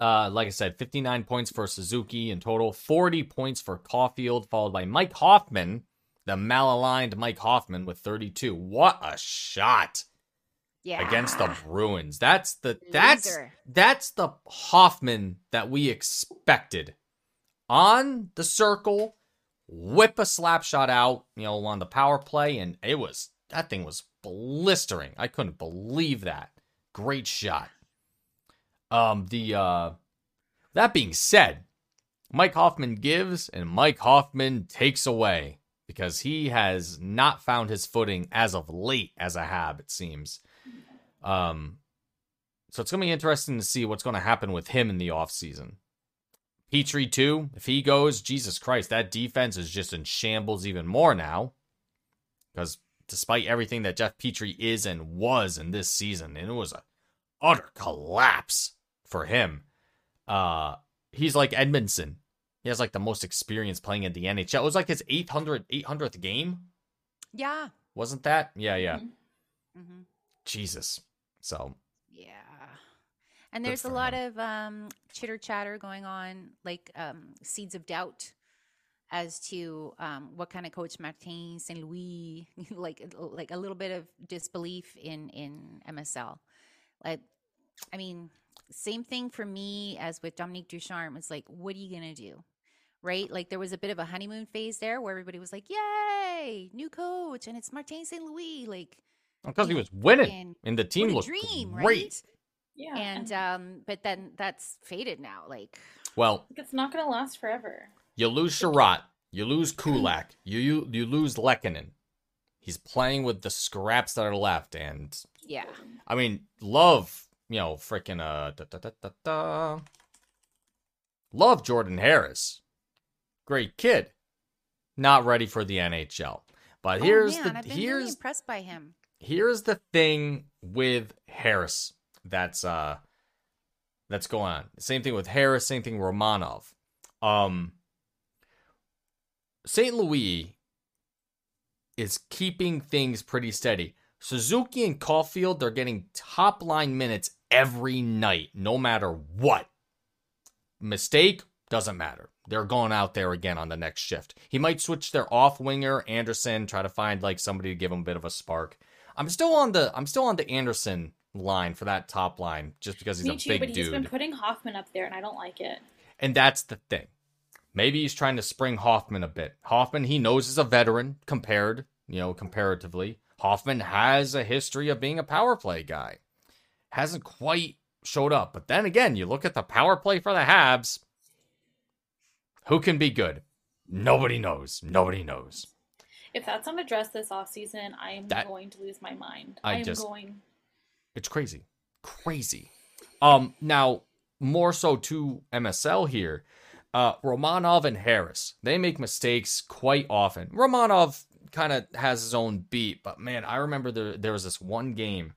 uh, like I said, 59 points for Suzuki in total, 40 points for Caufield, followed by Mike Hoffman, the malaligned Mike Hoffman with 32. What a shot Yeah. against the Bruins. That's the that's Loser. that's the Hoffman that we expected. On the circle, whip a slap shot out, you know, on the power play, and it was that thing was blistering. I couldn't believe that. Great shot. Um, the uh that being said, Mike Hoffman gives and Mike Hoffman takes away because he has not found his footing as of late as a Hab, it seems. Um, so it's going to be interesting to see what's going to happen with him in the offseason. Petry, too, if he goes, Jesus Christ, that defense is just in shambles even more now. Because despite everything that Jeff Petry is and was in this season, and it was a utter collapse for him. Uh, he's like Edmundson. He has like the most experience playing in the NHL. It was like his 800, 800th game, Yeah. wasn't that? Yeah, yeah. hmm Jesus. So Yeah. And there's a lot him. of um, chitter chatter going on, like um, seeds of doubt as to um, what kind of coach Martin St. Louis, like like a little bit of disbelief in in MSL. Like, I mean, same thing for me as with Dominique Ducharme. It's like, what are you gonna do? Right? Like there was a bit of a honeymoon phase there where everybody was like, "Yay, new coach!" and it's Martin St. Louis. Like, because he was winning and and the team what a looked dream, great. right? Yeah. and um but then that's faded now like Well, it's not going to last forever. you lose Chiarot, you lose Kulak, you you, you lose Lehkonen. He's playing with the scraps that are left, and yeah I mean, love you know freaking uh da, da, da, da, da. love Jordan Harris, great kid, not ready for the NHL. But here's oh, man, the I've been really here's impressed by him here's the thing with Harris that's uh that's going on. Same thing with Harris, same thing with Romanov. Um St. Louis is keeping things pretty steady. Suzuki and Caufield they're getting top line minutes every night, no matter what. Mistake doesn't matter. They're going out there again on the next shift. He might switch their off winger Anderson, try to find like somebody to give him a bit of a spark. I'm still on the I'm still on the Anderson line for that top line just because he's Me a too, big but he's dude. been putting Hoffman up there, and I don't like it. And that's the thing. Maybe he's trying to spring Hoffman a bit. Hoffman, he knows is a veteran compared, you know, comparatively. Hoffman has a history of being a power play guy. Hasn't quite showed up. But then again, you look at the power play for the Habs. Who can be good? Nobody knows. Nobody knows. If that's not addressed this off season, I am That- going to lose my mind. I I, am just- going. It's crazy. Crazy. Um now more so to MSL here. Uh Romanov and Harris. They make mistakes quite often. Romanov kind of has his own beat, but man, I remember there there was this one game.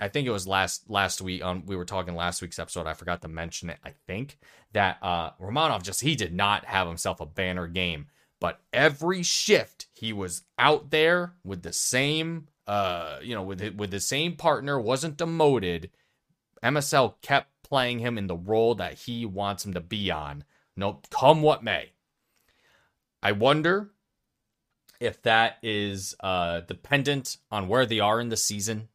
I think it was last last week on we were talking last week's episode. I forgot to mention it, I think, that uh Romanov just he did not have himself a banner game. But every shift he was out there with the same uh you know with it- with the same partner wasn't demoted. MSL kept playing him in the role that he wants him to be on. No come what may. I wonder if that is uh dependent on where they are in the season.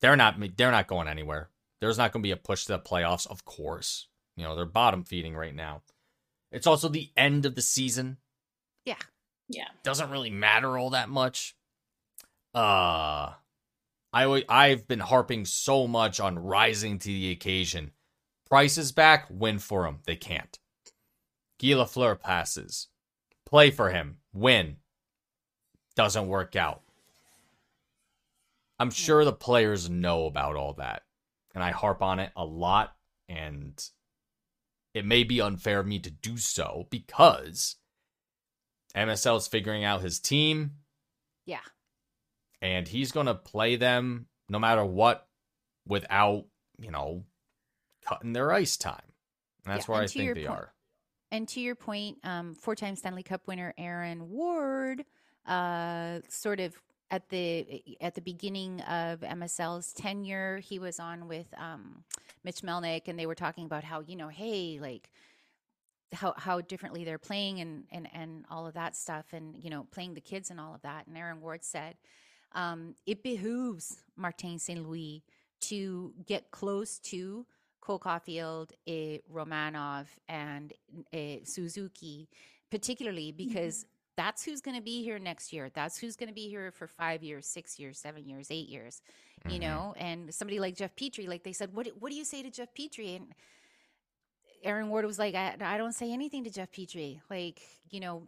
They're not they're not going anywhere. There's not going to be a push to the playoffs, of course. You know, they're bottom feeding right now. It's also the end of the season. Yeah. Yeah. Doesn't really matter all that much. Uh I w- I've been harping so much on rising to the occasion. Price is back, win for him. They can't. Guy Lafleur passes. Play for him, win. Doesn't work out. I'm sure the players know about all that. And I harp on it a lot. And it may be unfair of me to do so because MSL is figuring out his team Yeah. and he's going to play them no matter what without, you know, cutting their ice time. And that's Yeah, where I think they point- are. And to your point, um, four-time Stanley Cup winner Aaron Ward, uh, sort of at the at the beginning of MSL's tenure, he was on with um, Mitch Melnick, and they were talking about how you know, hey, like how how differently they're playing and and and all of that stuff, and you know, playing the kids and all of that. And Aaron Ward said, um, it behooves Martin Saint Louis to get close to Cole Caufield, eh, Romanov, and eh, Suzuki, particularly because that's who's going to be here next year. That's who's going to be here for five years, six years, seven years, eight years. You Mhm. know, and somebody like Jeff Petry, like they said, what do- what do you say to Jeff Petry? And Aaron Ward was like, I, I don't say anything to Jeff Petry. Like, you know,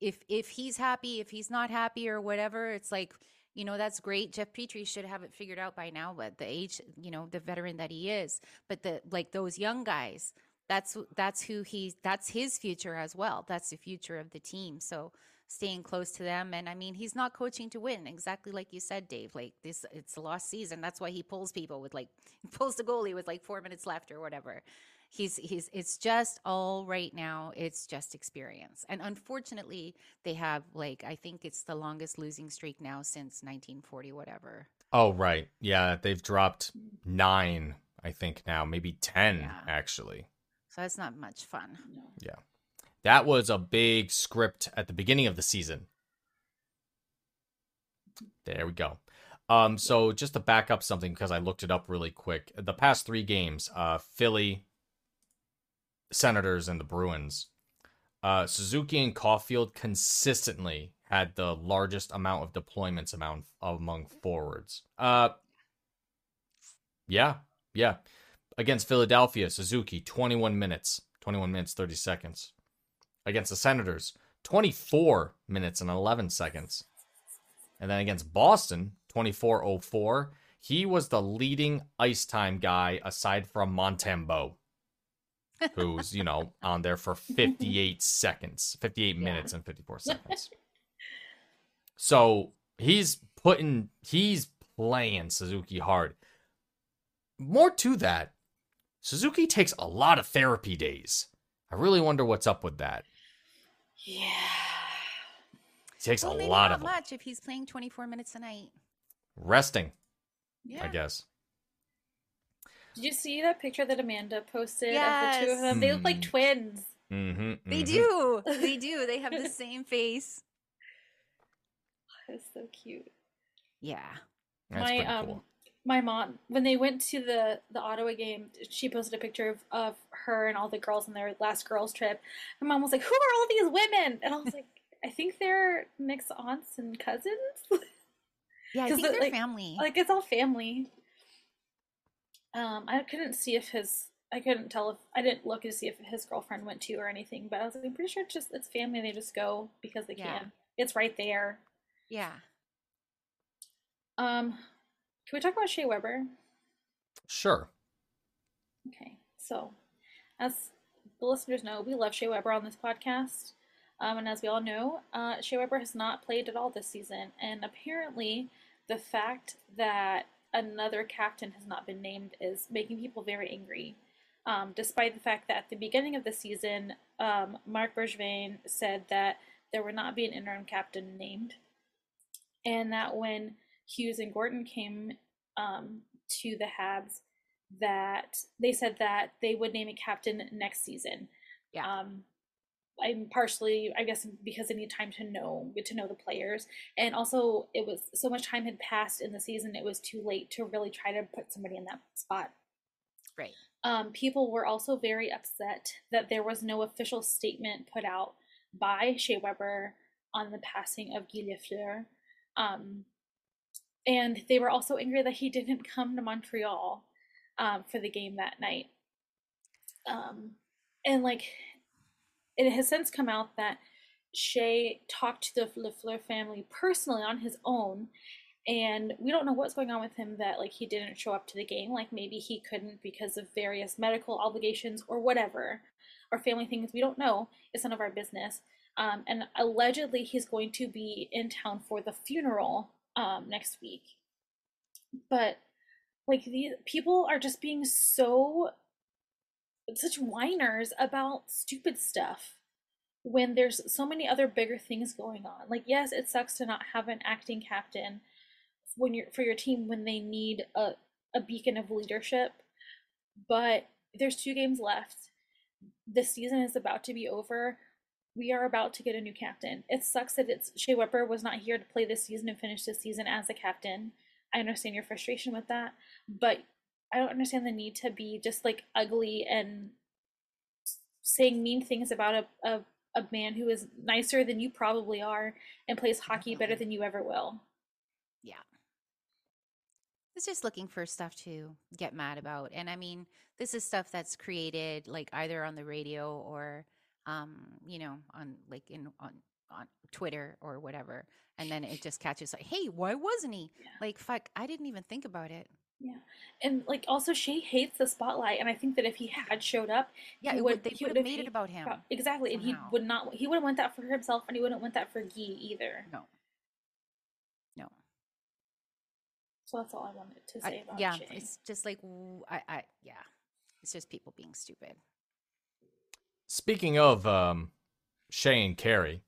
if if he's happy, if he's not happy or whatever, it's like, you know, that's great. Jeff Petrie should have it figured out by now, but the age, you know, the veteran that he is. But the like those young guys, that's that's who he's that's his future as well. That's the future of the team. So staying close to them and I mean he's not coaching to win exactly like you said Dave like this it's a lost season that's why he pulls people with like pulls the goalie with like 4 minutes left or whatever he's he's it's just all right now it's just experience and unfortunately they have like i think it's the longest losing streak now since 1940 whatever Oh, right. Yeah, they've dropped nine, I think now, maybe 10, Yeah. actually. So that's not much fun No. That was a big script at the beginning of the season. There we go. Um, so just to back up something because I looked it up really quick. The past three games, uh, Philly, Senators, and the Bruins, uh, Suzuki and Caufield consistently had the largest amount of deployments amount among forwards. Uh, yeah, yeah. Against Philadelphia, Suzuki, 21 minutes, 21 minutes, 30 seconds against the Senators, 24 minutes and 11 seconds. And then against Boston, 24:04, he was the leading ice time guy aside from Montembeault, who's, you know, on there for 58 seconds, 58 Yeah. minutes and 54 seconds. So, he's putting he's playing Suzuki hard. More to that, Suzuki takes a lot of therapy days. I really wonder what's up with that. Yeah. He takes well, a maybe lot not of them. much if he's playing 24 minutes a night resting, yeah I guess. Did you see that picture that Amanda posted of the two of Yes. them? They look like twins. Mm-hmm, they do they do they have the same face It's so cute. yeah That's my pretty um cool. My mom when they went to the the Ottawa game, she posted a picture of, of her and all the girls on their last girls trip. My mom was like, "Who are all these women?" And I was like, "I think they're Nick's aunts and cousins. yeah I think the- they're like- family like it's all family." Um, I couldn't see if his I couldn't tell if I didn't look to see if his girlfriend went to or anything, but I was like, I'm pretty sure it's just it's family. They just go because they Yeah. can. It's right there. yeah Um, can we talk about Shea Weber? Sure. Okay, so as the listeners know, we love Shea Weber on this podcast. Um, and as we all know, uh, Shea Weber has not played at all this season. And apparently, the fact that another captain has not been named is making people very angry. um, despite the fact that at the beginning of the season, um, Marc Bergevin said that there would not be an interim captain named, and that when Hughes and Gorton came um, to the Habs, that they said that they would name a captain next season. Yeah. Um, I'm partially, I guess, because they need time to know, get to know the players, and also it was so much time had passed in the season, it was too late to really try to put somebody in that spot. Right. Um, people were also very upset that there was no official statement put out by Shea Weber on the passing of Guy Lafleur. Um, and they were also angry that he didn't come to Montreal um, for the game that night. Um, and like, it has since come out that Shea talked to the Lafleur family personally on his own, and we don't know what's going on with him that like he didn't show up to the game. Like maybe he couldn't because of various medical obligations or whatever, or family things. We don't know. It's none of our business. Um, and allegedly, he's going to be in town for the funeral um, next week. But like these people are just being so such whiners about stupid stuff when there's so many other bigger things going on. Like yes, it sucks to not have an acting captain when you're for your team when they need a, a beacon of leadership, but there's two games left. The season is about to be over. We are about to get a new captain. It sucks that it's Shea Weber was not here to play this season and finish this season as a captain. I understand your frustration with that, but I don't understand the need to be just like ugly and saying mean things about a, a, a man who is nicer than you probably are and plays hockey better than you ever will. Yeah. It's just looking for stuff to get mad about. And I mean, this is stuff that's created like either on the radio or um, you know, on like in on on Twitter or whatever. And then it just catches like, hey, why wasn't he? Yeah. Like, fuck, I didn't even think about it. Yeah, and like also she hates the spotlight, and I think that if he had showed up, Yeah, he it would would, they he would have made it about him. exactly, and he would not. He wouldn't want that for himself, and he wouldn't want that for Guy either. No. No. So that's all I wanted to I- say about yeah, it's just like I, I, yeah, it's just people being stupid. Speaking of um, Shea and Carey,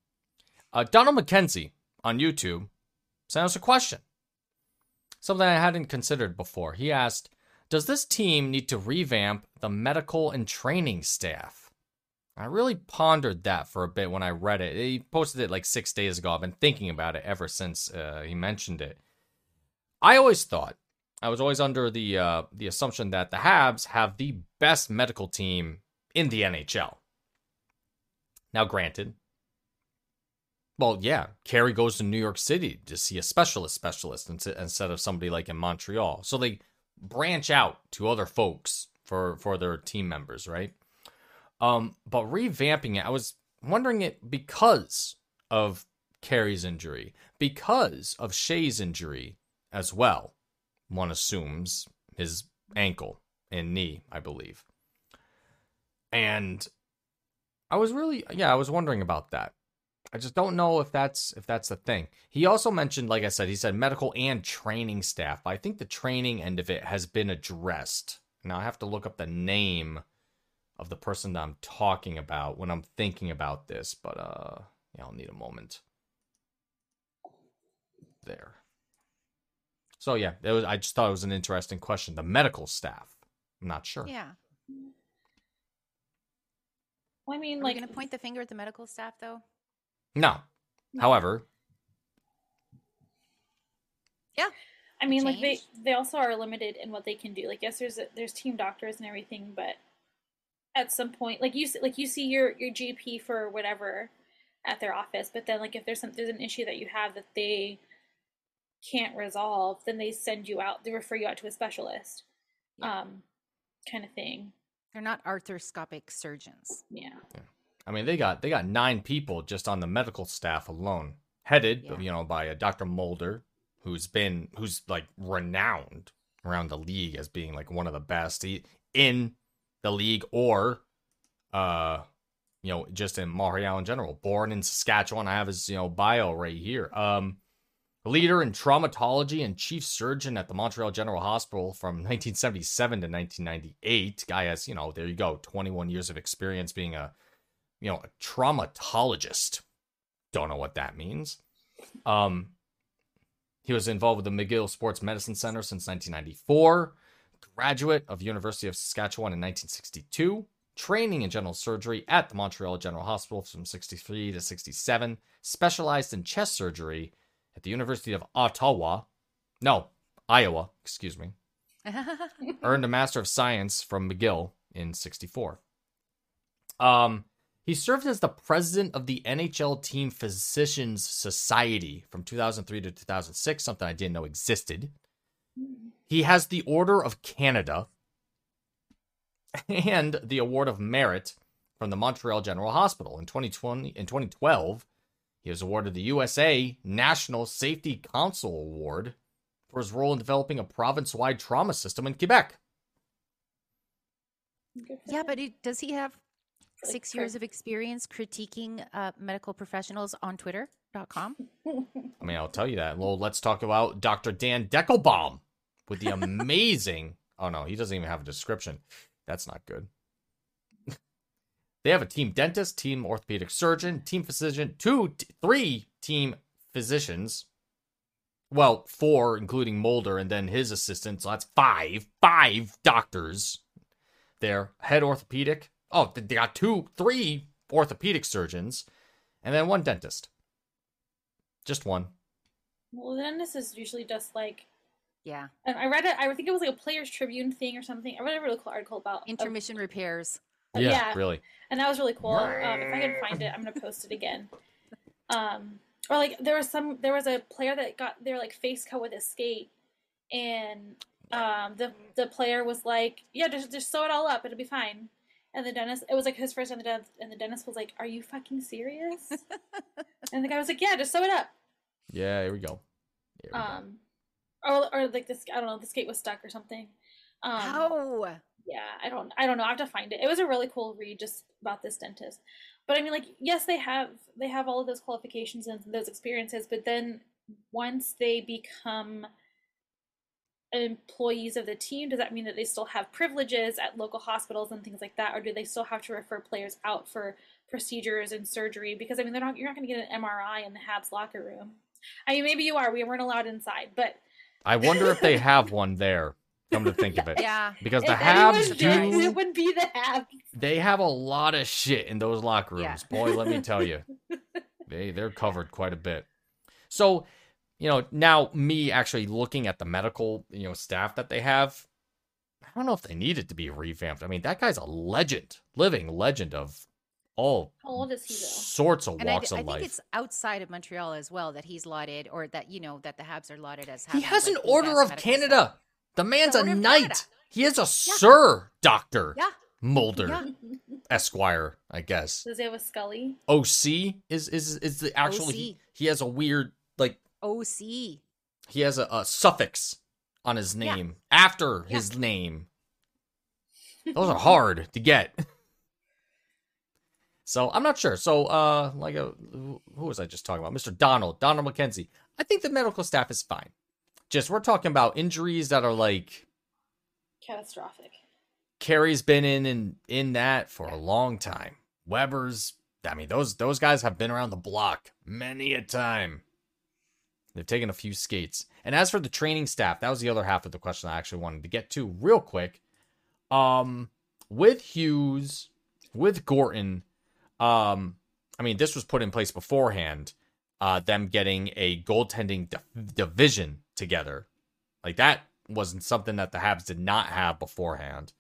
uh, Donald McKenzie on YouTube sent us a question. Something I hadn't considered before. He asked, Does this team need to revamp the medical and training staff? I really pondered that for a bit when I read it. He posted it like six days ago. I've been thinking about it ever since uh, he mentioned it. I always thought, I was always under the uh, the assumption that the Habs have the best medical team in the NHL. Now, granted, well, yeah, Carey goes to New York City to see a specialist specialist instead of somebody like in Montreal. So they branch out to other folks for for their team members, right? Um, but revamping it, I was wondering it because of Carey's injury, because of Shea's injury as well. One assumes his ankle and knee, I believe. And I was really yeah, I was wondering about that. I just don't know if that's if that's the thing. He also mentioned, like I said, he said medical and training staff. I think the training end of it has been addressed. Now I have to look up the name of the person that I'm talking about when I'm thinking about this, but uh yeah, I'll need a moment. There. So yeah, it was I just thought it was an interesting question. The medical staff. I'm not sure. Yeah. Well, I mean, Are like, we gonna point the finger at the medical staff though? No. However, Yeah. I mean, like they they also are limited in what they can do. Like, yes, there's there's team doctors and everything, but at some point, like you s- like you see your your GP for whatever at their office, but then like if there's some there's an issue that you have that they can't resolve, then they send you out, they refer you out to a specialist, Yeah. um, kind of thing. They're not arthroscopic surgeons. Yeah. I mean they got they got nine people just on the medical staff alone, headed Yeah. you know by a Dr. Mulder, who's been who's like renowned around the league as being like one of the best in the league or uh you know just in Montreal in general. Born in Saskatchewan, I have his you know bio right here. Um leader in traumatology and chief surgeon at the Montreal General Hospital from 1977 to 1998. Guy has, you know, there you go, 21 years of experience being a, you know, a traumatologist. Don't know what that means. Um, he was involved with the McGill Sports Medicine Center since 1994. Graduate of University of Saskatchewan in 1962. Training in general surgery at the Montreal General Hospital from 63 to 67. Specialized in chest surgery at the University of Ottawa. No, Iowa, excuse me. Earned a Master of Science from McGill in 64. Um, he served as the president of the NHL Team Physicians Society from 2003 to 2006, something I didn't know existed. He has the Order of Canada and the Award of Merit from the Montreal General Hospital. In 2020, in 2012, he was awarded the USA National Safety Council Award for his role in developing a province-wide trauma system in Quebec. Yeah, but it, does he have six years of experience critiquing uh, medical professionals on Twitter.com? I mean, I'll tell you that. Well, let's talk about Dr. Dan Deckelbaum with the amazing. oh no, he doesn't even have a description. That's not good. They have a team dentist, team orthopedic surgeon, team physician, two, t- three team physicians. Well, four, including Mulder, and then his assistant. So that's five. Five doctors. There, head orthopedic. Oh, they got two, three orthopedic surgeons, and then one dentist. Just one. Well, then this is usually just like Yeah. and I read it. I think it was like a Players Tribune thing or something. I read a really cool article about um, Intermission repairs. Uh, yeah, really. and that was really cool. Um, if I can find it, I'm gonna post it again. Um, or like there was some, there was a player that got their like face cut with a skate, and um, the the player was like, "Yeah, just just sew it all up, it'll be fine." And the dentist, it was like his first time, the dentist, and the dentist was like, "Are you fucking serious?" and the guy was like, "Yeah, just sew it up." Yeah, here we go. Here we go. Um, or or like this, I don't know, the skate was stuck or something. Um, How? Yeah i don't i don't know i have to find it. It was a really cool read just about this dentist. But i mean like yes they have they have all of those qualifications and those experiences but then once they become employees of the team does that mean that they still have privileges at local hospitals and things like that? Or do they still have to refer players out for procedures and surgery? Because i mean they're not you're not going to get an mri in the habs locker room. I mean maybe you are we weren't allowed inside but I wonder if they have one there. Come to think of it. Yeah. Because the if anyone Habs did, do it would be the habs they have a lot of shit in those locker Yeah. rooms. Boy, let me tell you. They they're covered quite a bit. So, you know, now me actually looking at the medical, you know, staff that they have, I don't know if they need it to be revamped. I mean, that guy's a legend, living legend of all how old is he though sorts of And I, walks I of think life. it's outside of Montreal as well that he's lauded, or that you know that the Habs are lauded as. He has an like, the Order of Canada. staff. The man's The a knight. Canada. He is a Sir Doctor Yeah. Mulder Yeah. Esquire, I guess. Does he have a Scully? OC is is is the actual he, he has a weird like OC. he has a, a suffix on his Yeah. name after his name. Those are hard to get. So I'm not sure. So uh like a, who who was I just talking about? Mr. Donald, Donald McKenzie. I think the medical staff is fine. Just we're talking about injuries that are like Catastrophic. Carey's been in in in that for a long time. Weber's, I mean, those those guys have been around the block many a time. They've taken a few skates. And as for the training staff, that was the other half of the question I actually wanted to get to real quick. Um, with Hughes, with Gorton, um, I mean, this was put in place beforehand. Uh, them getting a goaltending di- division together, like that wasn't something that the Habs did not have beforehand.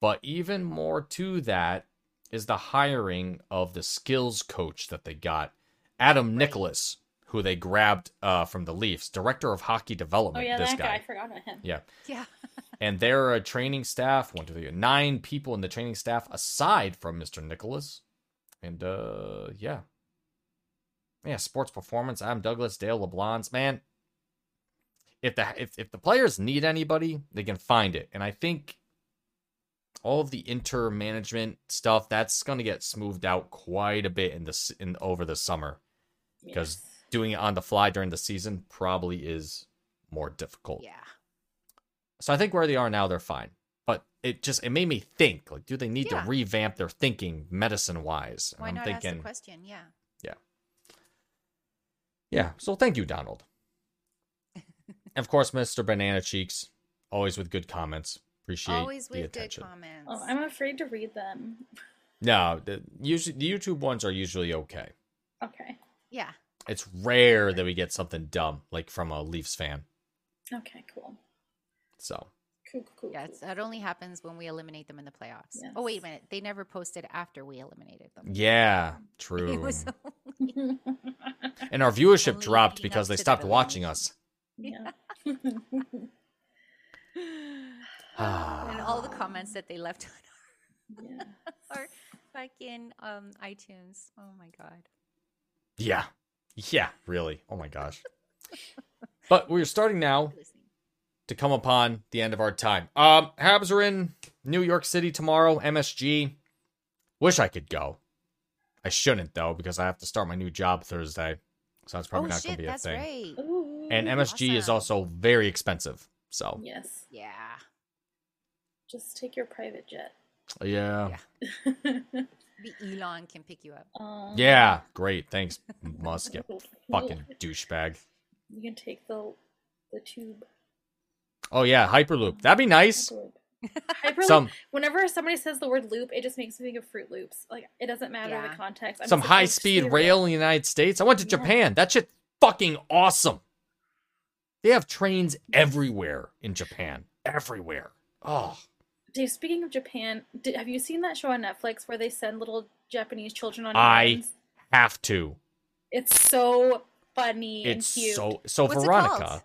But even more to that is the hiring of the skills coach that they got, Adam Nicholas, who they grabbed uh, from the Leafs, director of hockey development. Oh development. yeah, this that guy. guy. I forgot about him. Yeah. Yeah. And they're a training staff, one, two, three, nine people in the training staff aside from Mr. Nicholas. And uh yeah. Yeah, sports performance, Adam Douglas, Dale LeBlanc, man. If the if, if the players need anybody, they can find it. And I think all of the inter management stuff that's going to get smoothed out quite a bit in this in over the summer because Yes. doing it on the fly during the season probably is more difficult. Yeah. So I think where they are now, they're fine. But it just it made me think like, do they need Yeah. to revamp their thinking medicine wise? Why I'm not thinking, ask the question? Yeah. Yeah. yeah. So thank you, Donald. And of course, Mr. Banana Cheeks, always with good comments. Appreciate Always the with good comments. Oh, I'm afraid to read them. No, the usually the YouTube ones are usually okay. Okay. yeah. It's rare that we get something dumb like from a Leafs fan. Okay, cool. So Cool, cool, cool. Yeah, it's, that only happens when we eliminate them in the playoffs. Yes. Oh, wait a minute. They never posted after we eliminated them. yeah, It true. was and our viewership dropped because they to that stopped watching us. yeah. And all the comments that they left on yeah. our fucking um, iTunes. Oh my god. Yeah. Yeah, really. Oh my gosh. but we're starting now to come upon the end of our time. Um, Habs are in New York City tomorrow, MSG. Wish I could go. I shouldn't though, because I have to start my new job Thursday. So that's probably oh not shit, gonna be a that's thing. right. Ooh. And MSG is also very expensive. So yes. Yeah. Just take your private jet. yeah. The Elon can pick you up. um, Yeah, great. Thanks, Musk. You fucking douchebag. You can take the the tube. Oh yeah, Hyperloop. That'd be nice. Hyperloop. Hyperloop. Some Whenever somebody says the word loop, it just makes me think of Froot Loops. Like it doesn't matter Yeah. the context. I'm some just like, high speed rail in the United States. I went to Yeah. Japan. That shit fucking awesome. They have trains everywhere in Japan. Everywhere. Oh. Dave, speaking of Japan, did, have you seen that show on Netflix where they send little Japanese children on I- errands? Have to. It's so funny It's and cute. so so What's Veronica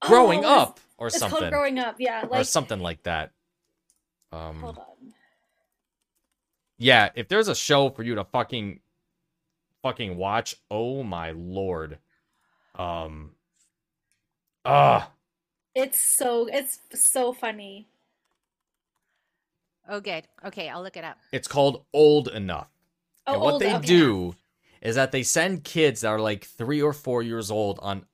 growing Oh, up or It's something called Growing Up. Yeah, or like something like that. Um hold on. yeah, if there's a show for you to fucking fucking watch, oh my lord. Um Ah, It's so it's so funny. Oh, good. Okay, I'll look it up. it's called Old Enough. Oh, and what old they up. do is that they send kids that are like three or four years old on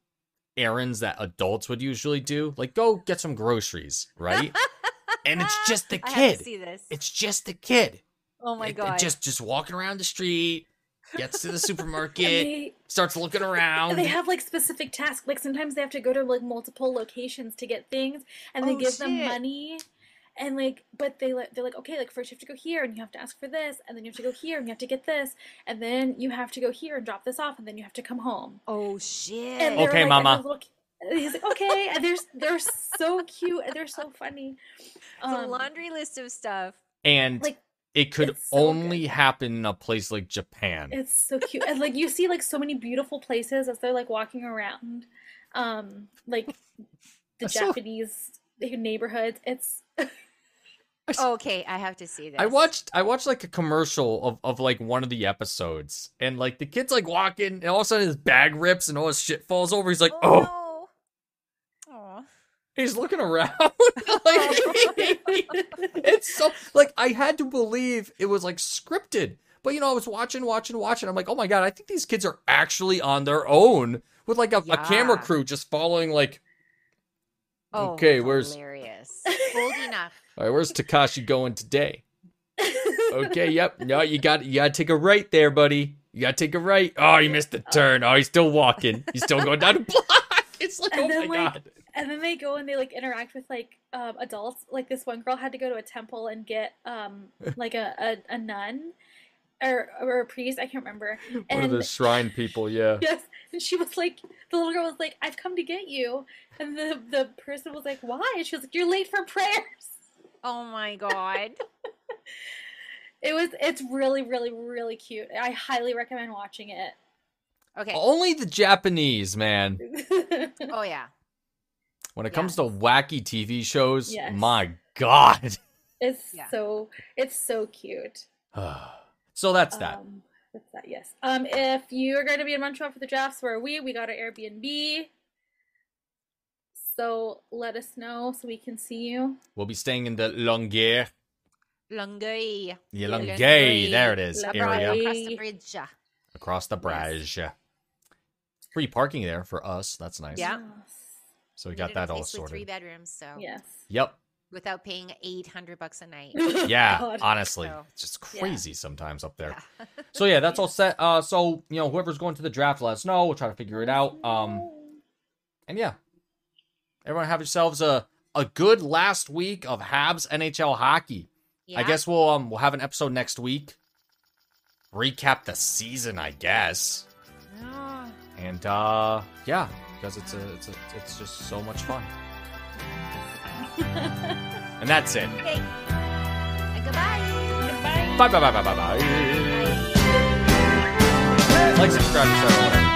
errands that adults would usually do. Like, go get some groceries, right? and it's just the I kid. see this. It's just the kid. oh my It- it god. just just walking around the street, gets to the supermarket, they, starts looking around. and they have like specific tasks. Like sometimes they have to go to like multiple locations to get things, and they Oh, give them money. And like, but they let they're like, okay, like first you have to go here, and you have to ask for this, and then you have to go here, and you have to get this, and then you have to go here and drop this off, and then you have to come home. oh shit. And Okay, like, mama. those and he's like, okay, and they're they're so cute and they're so funny. it's a Um, laundry list of stuff. and like, it could so only good. happen in a place like Japan. It's so cute, and like you see like so many beautiful places as they're like walking around, um, like the That's so- Japanese neighborhoods. It's Okay, I have to see this. I watched I watched like a commercial of, of like one of the episodes and like the kid's like walking and all of a sudden his bag rips and all his shit falls over. He's like, oh, no. He's looking around. like, it's so like I had to believe it was like scripted. But you know, I was watching, watching, watching. I'm like, oh my god, I think these kids are actually on their own with like a, a camera crew just following like Oh, Okay, where's- hilarious? Enough. all right, where's Takashi going today? Okay, yep. No, you got you gotta take a right there, buddy. You gotta take a right. Oh, you missed the uh, turn. Oh, he's still walking. He's still going down the block. It's like, And oh my like, god. And then they go and they like interact with like um, adults. Like this one girl had to go to a temple and get um like a a, a nun or or a priest. I can't remember. One And of the shrine people, yeah. yes, and she was like, the little girl was like, "I've come to get you," and the the person was like, "Why?" And she was like, "You're late for prayers." Oh my god. It was. It's really, really, really cute. I highly recommend watching it. Okay. Only the Japanese, man. Oh yeah. When it comes to wacky TV shows, Yes. my god. it's Yeah. so. It's so cute. so that's that. Um, that's that. Yes. Um, if you're going to be in Montreal for the drafts, where are we? We got our Airbnb. So let us know so we can see you. We'll be staying in the Longueuil. Longueuil. Yeah, Longueuil. Longueuil. There it is. La Area Brie. Across the bridge. across the bridge. free parking there for us. That's nice. Yeah. So we We got did that all place with Three bedrooms, so Yes. Yep. without paying eight hundred bucks a night. Yeah. God. Honestly, So- it's just Yeah. crazy sometimes up there. Yeah. So yeah, that's all set. Uh, so you know, whoever's going to the draft, let us know. We'll try to figure it out. Um, and yeah, everyone have yourselves a a good last week of Habs NHL hockey. I guess we'll um we'll have an episode next week. Recap the season, I guess. Ah. And uh, yeah, because it's a it's a it's just so much fun. and that's it. Okay. Goodbye. Goodbye. Bye bye bye bye bye bye. Like, subscribe, etc. Whatever.